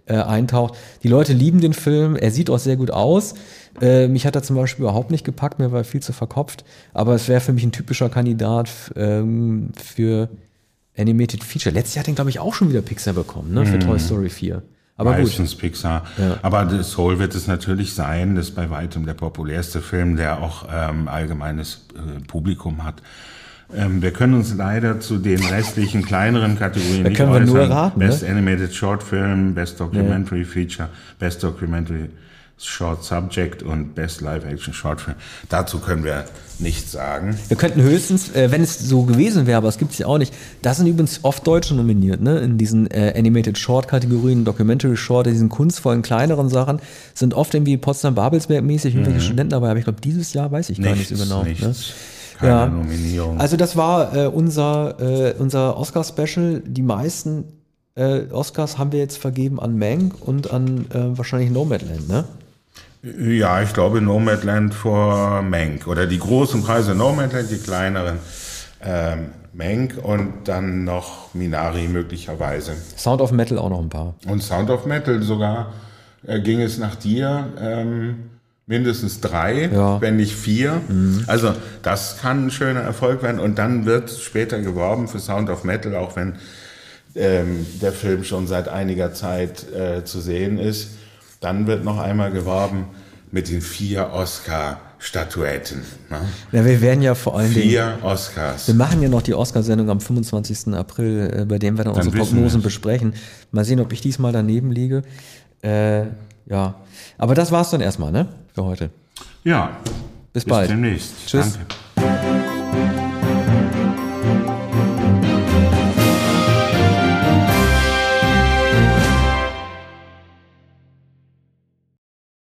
Speaker 1: äh, eintaucht. Die Leute lieben den Film. Er sieht auch sehr gut aus. Äh, mich hat er zum Beispiel überhaupt nicht gepackt, mir war er viel zu verkopft. Aber es wäre für mich ein typischer Kandidat ähm, für Animated Feature. Letztes Jahr hat den, glaube ich, auch schon wieder Pixar bekommen, ne? Für Toy Story 4. Aber gut.
Speaker 2: Meistens Pixar. Aber The Soul wird es natürlich sein. Das ist bei weitem der populärste Film, der auch ähm, allgemeines äh, Publikum hat. Ähm, wir können uns leider zu den restlichen kleineren Kategorien
Speaker 1: Da
Speaker 2: nicht
Speaker 1: können wir nur
Speaker 2: äußern.
Speaker 1: raten, ne?
Speaker 2: Best Animated Short Film, Best Documentary Feature, Best Documentary Short Subject und Best Live Action Short Film. Dazu können wir nichts sagen.
Speaker 1: Wir könnten höchstens, äh, wenn es so gewesen wäre, aber es gibt es ja auch nicht, da sind übrigens oft Deutsche nominiert, ne? In diesen äh, Animated Short Kategorien, Documentary Short, in diesen kunstvollen, kleineren Sachen, sind oft irgendwie Potsdam-Babelsberg-mäßig irgendwelche Studenten dabei, aber ich glaube, dieses Jahr weiß ich gar nicht so genau.
Speaker 2: Mhm. Nichts,
Speaker 1: Ne?
Speaker 2: Keine
Speaker 1: Ja.
Speaker 2: Nominierung.
Speaker 1: Also das war äh, unser, äh, unser Oscar-Special. Die meisten äh, Oscars haben wir jetzt vergeben an Mank und an äh, wahrscheinlich Nomadland, ne?
Speaker 2: Ja, ich glaube Nomadland vor Mank. Oder die großen Preise Nomadland, die kleineren ähm, Mank und dann noch Minari möglicherweise.
Speaker 1: Sound of Metal auch noch ein paar.
Speaker 2: Und Sound of Metal sogar äh, ging es nach dir ähm, mindestens drei,
Speaker 1: Ja. Mhm.
Speaker 2: wenn nicht vier. Also das kann ein schöner Erfolg werden. Und dann wird später geworben für Sound of Metal, auch wenn ähm, der Film schon seit einiger Zeit äh, zu sehen ist. Dann wird noch einmal geworben mit den vier Oscar-Statuetten. Ne?
Speaker 1: Ja, wir werden ja vor allen Dingen.
Speaker 2: Vier Oscars.
Speaker 1: Wir machen ja noch die Oscarsendung am 25. April, äh, bei dem wir dann,
Speaker 2: Dann
Speaker 1: unsere Prognosen besprechen. Mal sehen, ob ich diesmal daneben liege. Äh, ja, aber das war's dann erstmal, ne? Für heute.
Speaker 2: Ja,
Speaker 1: Bis
Speaker 2: bis
Speaker 1: bald.
Speaker 2: demnächst.
Speaker 1: Tschüss.
Speaker 2: Danke.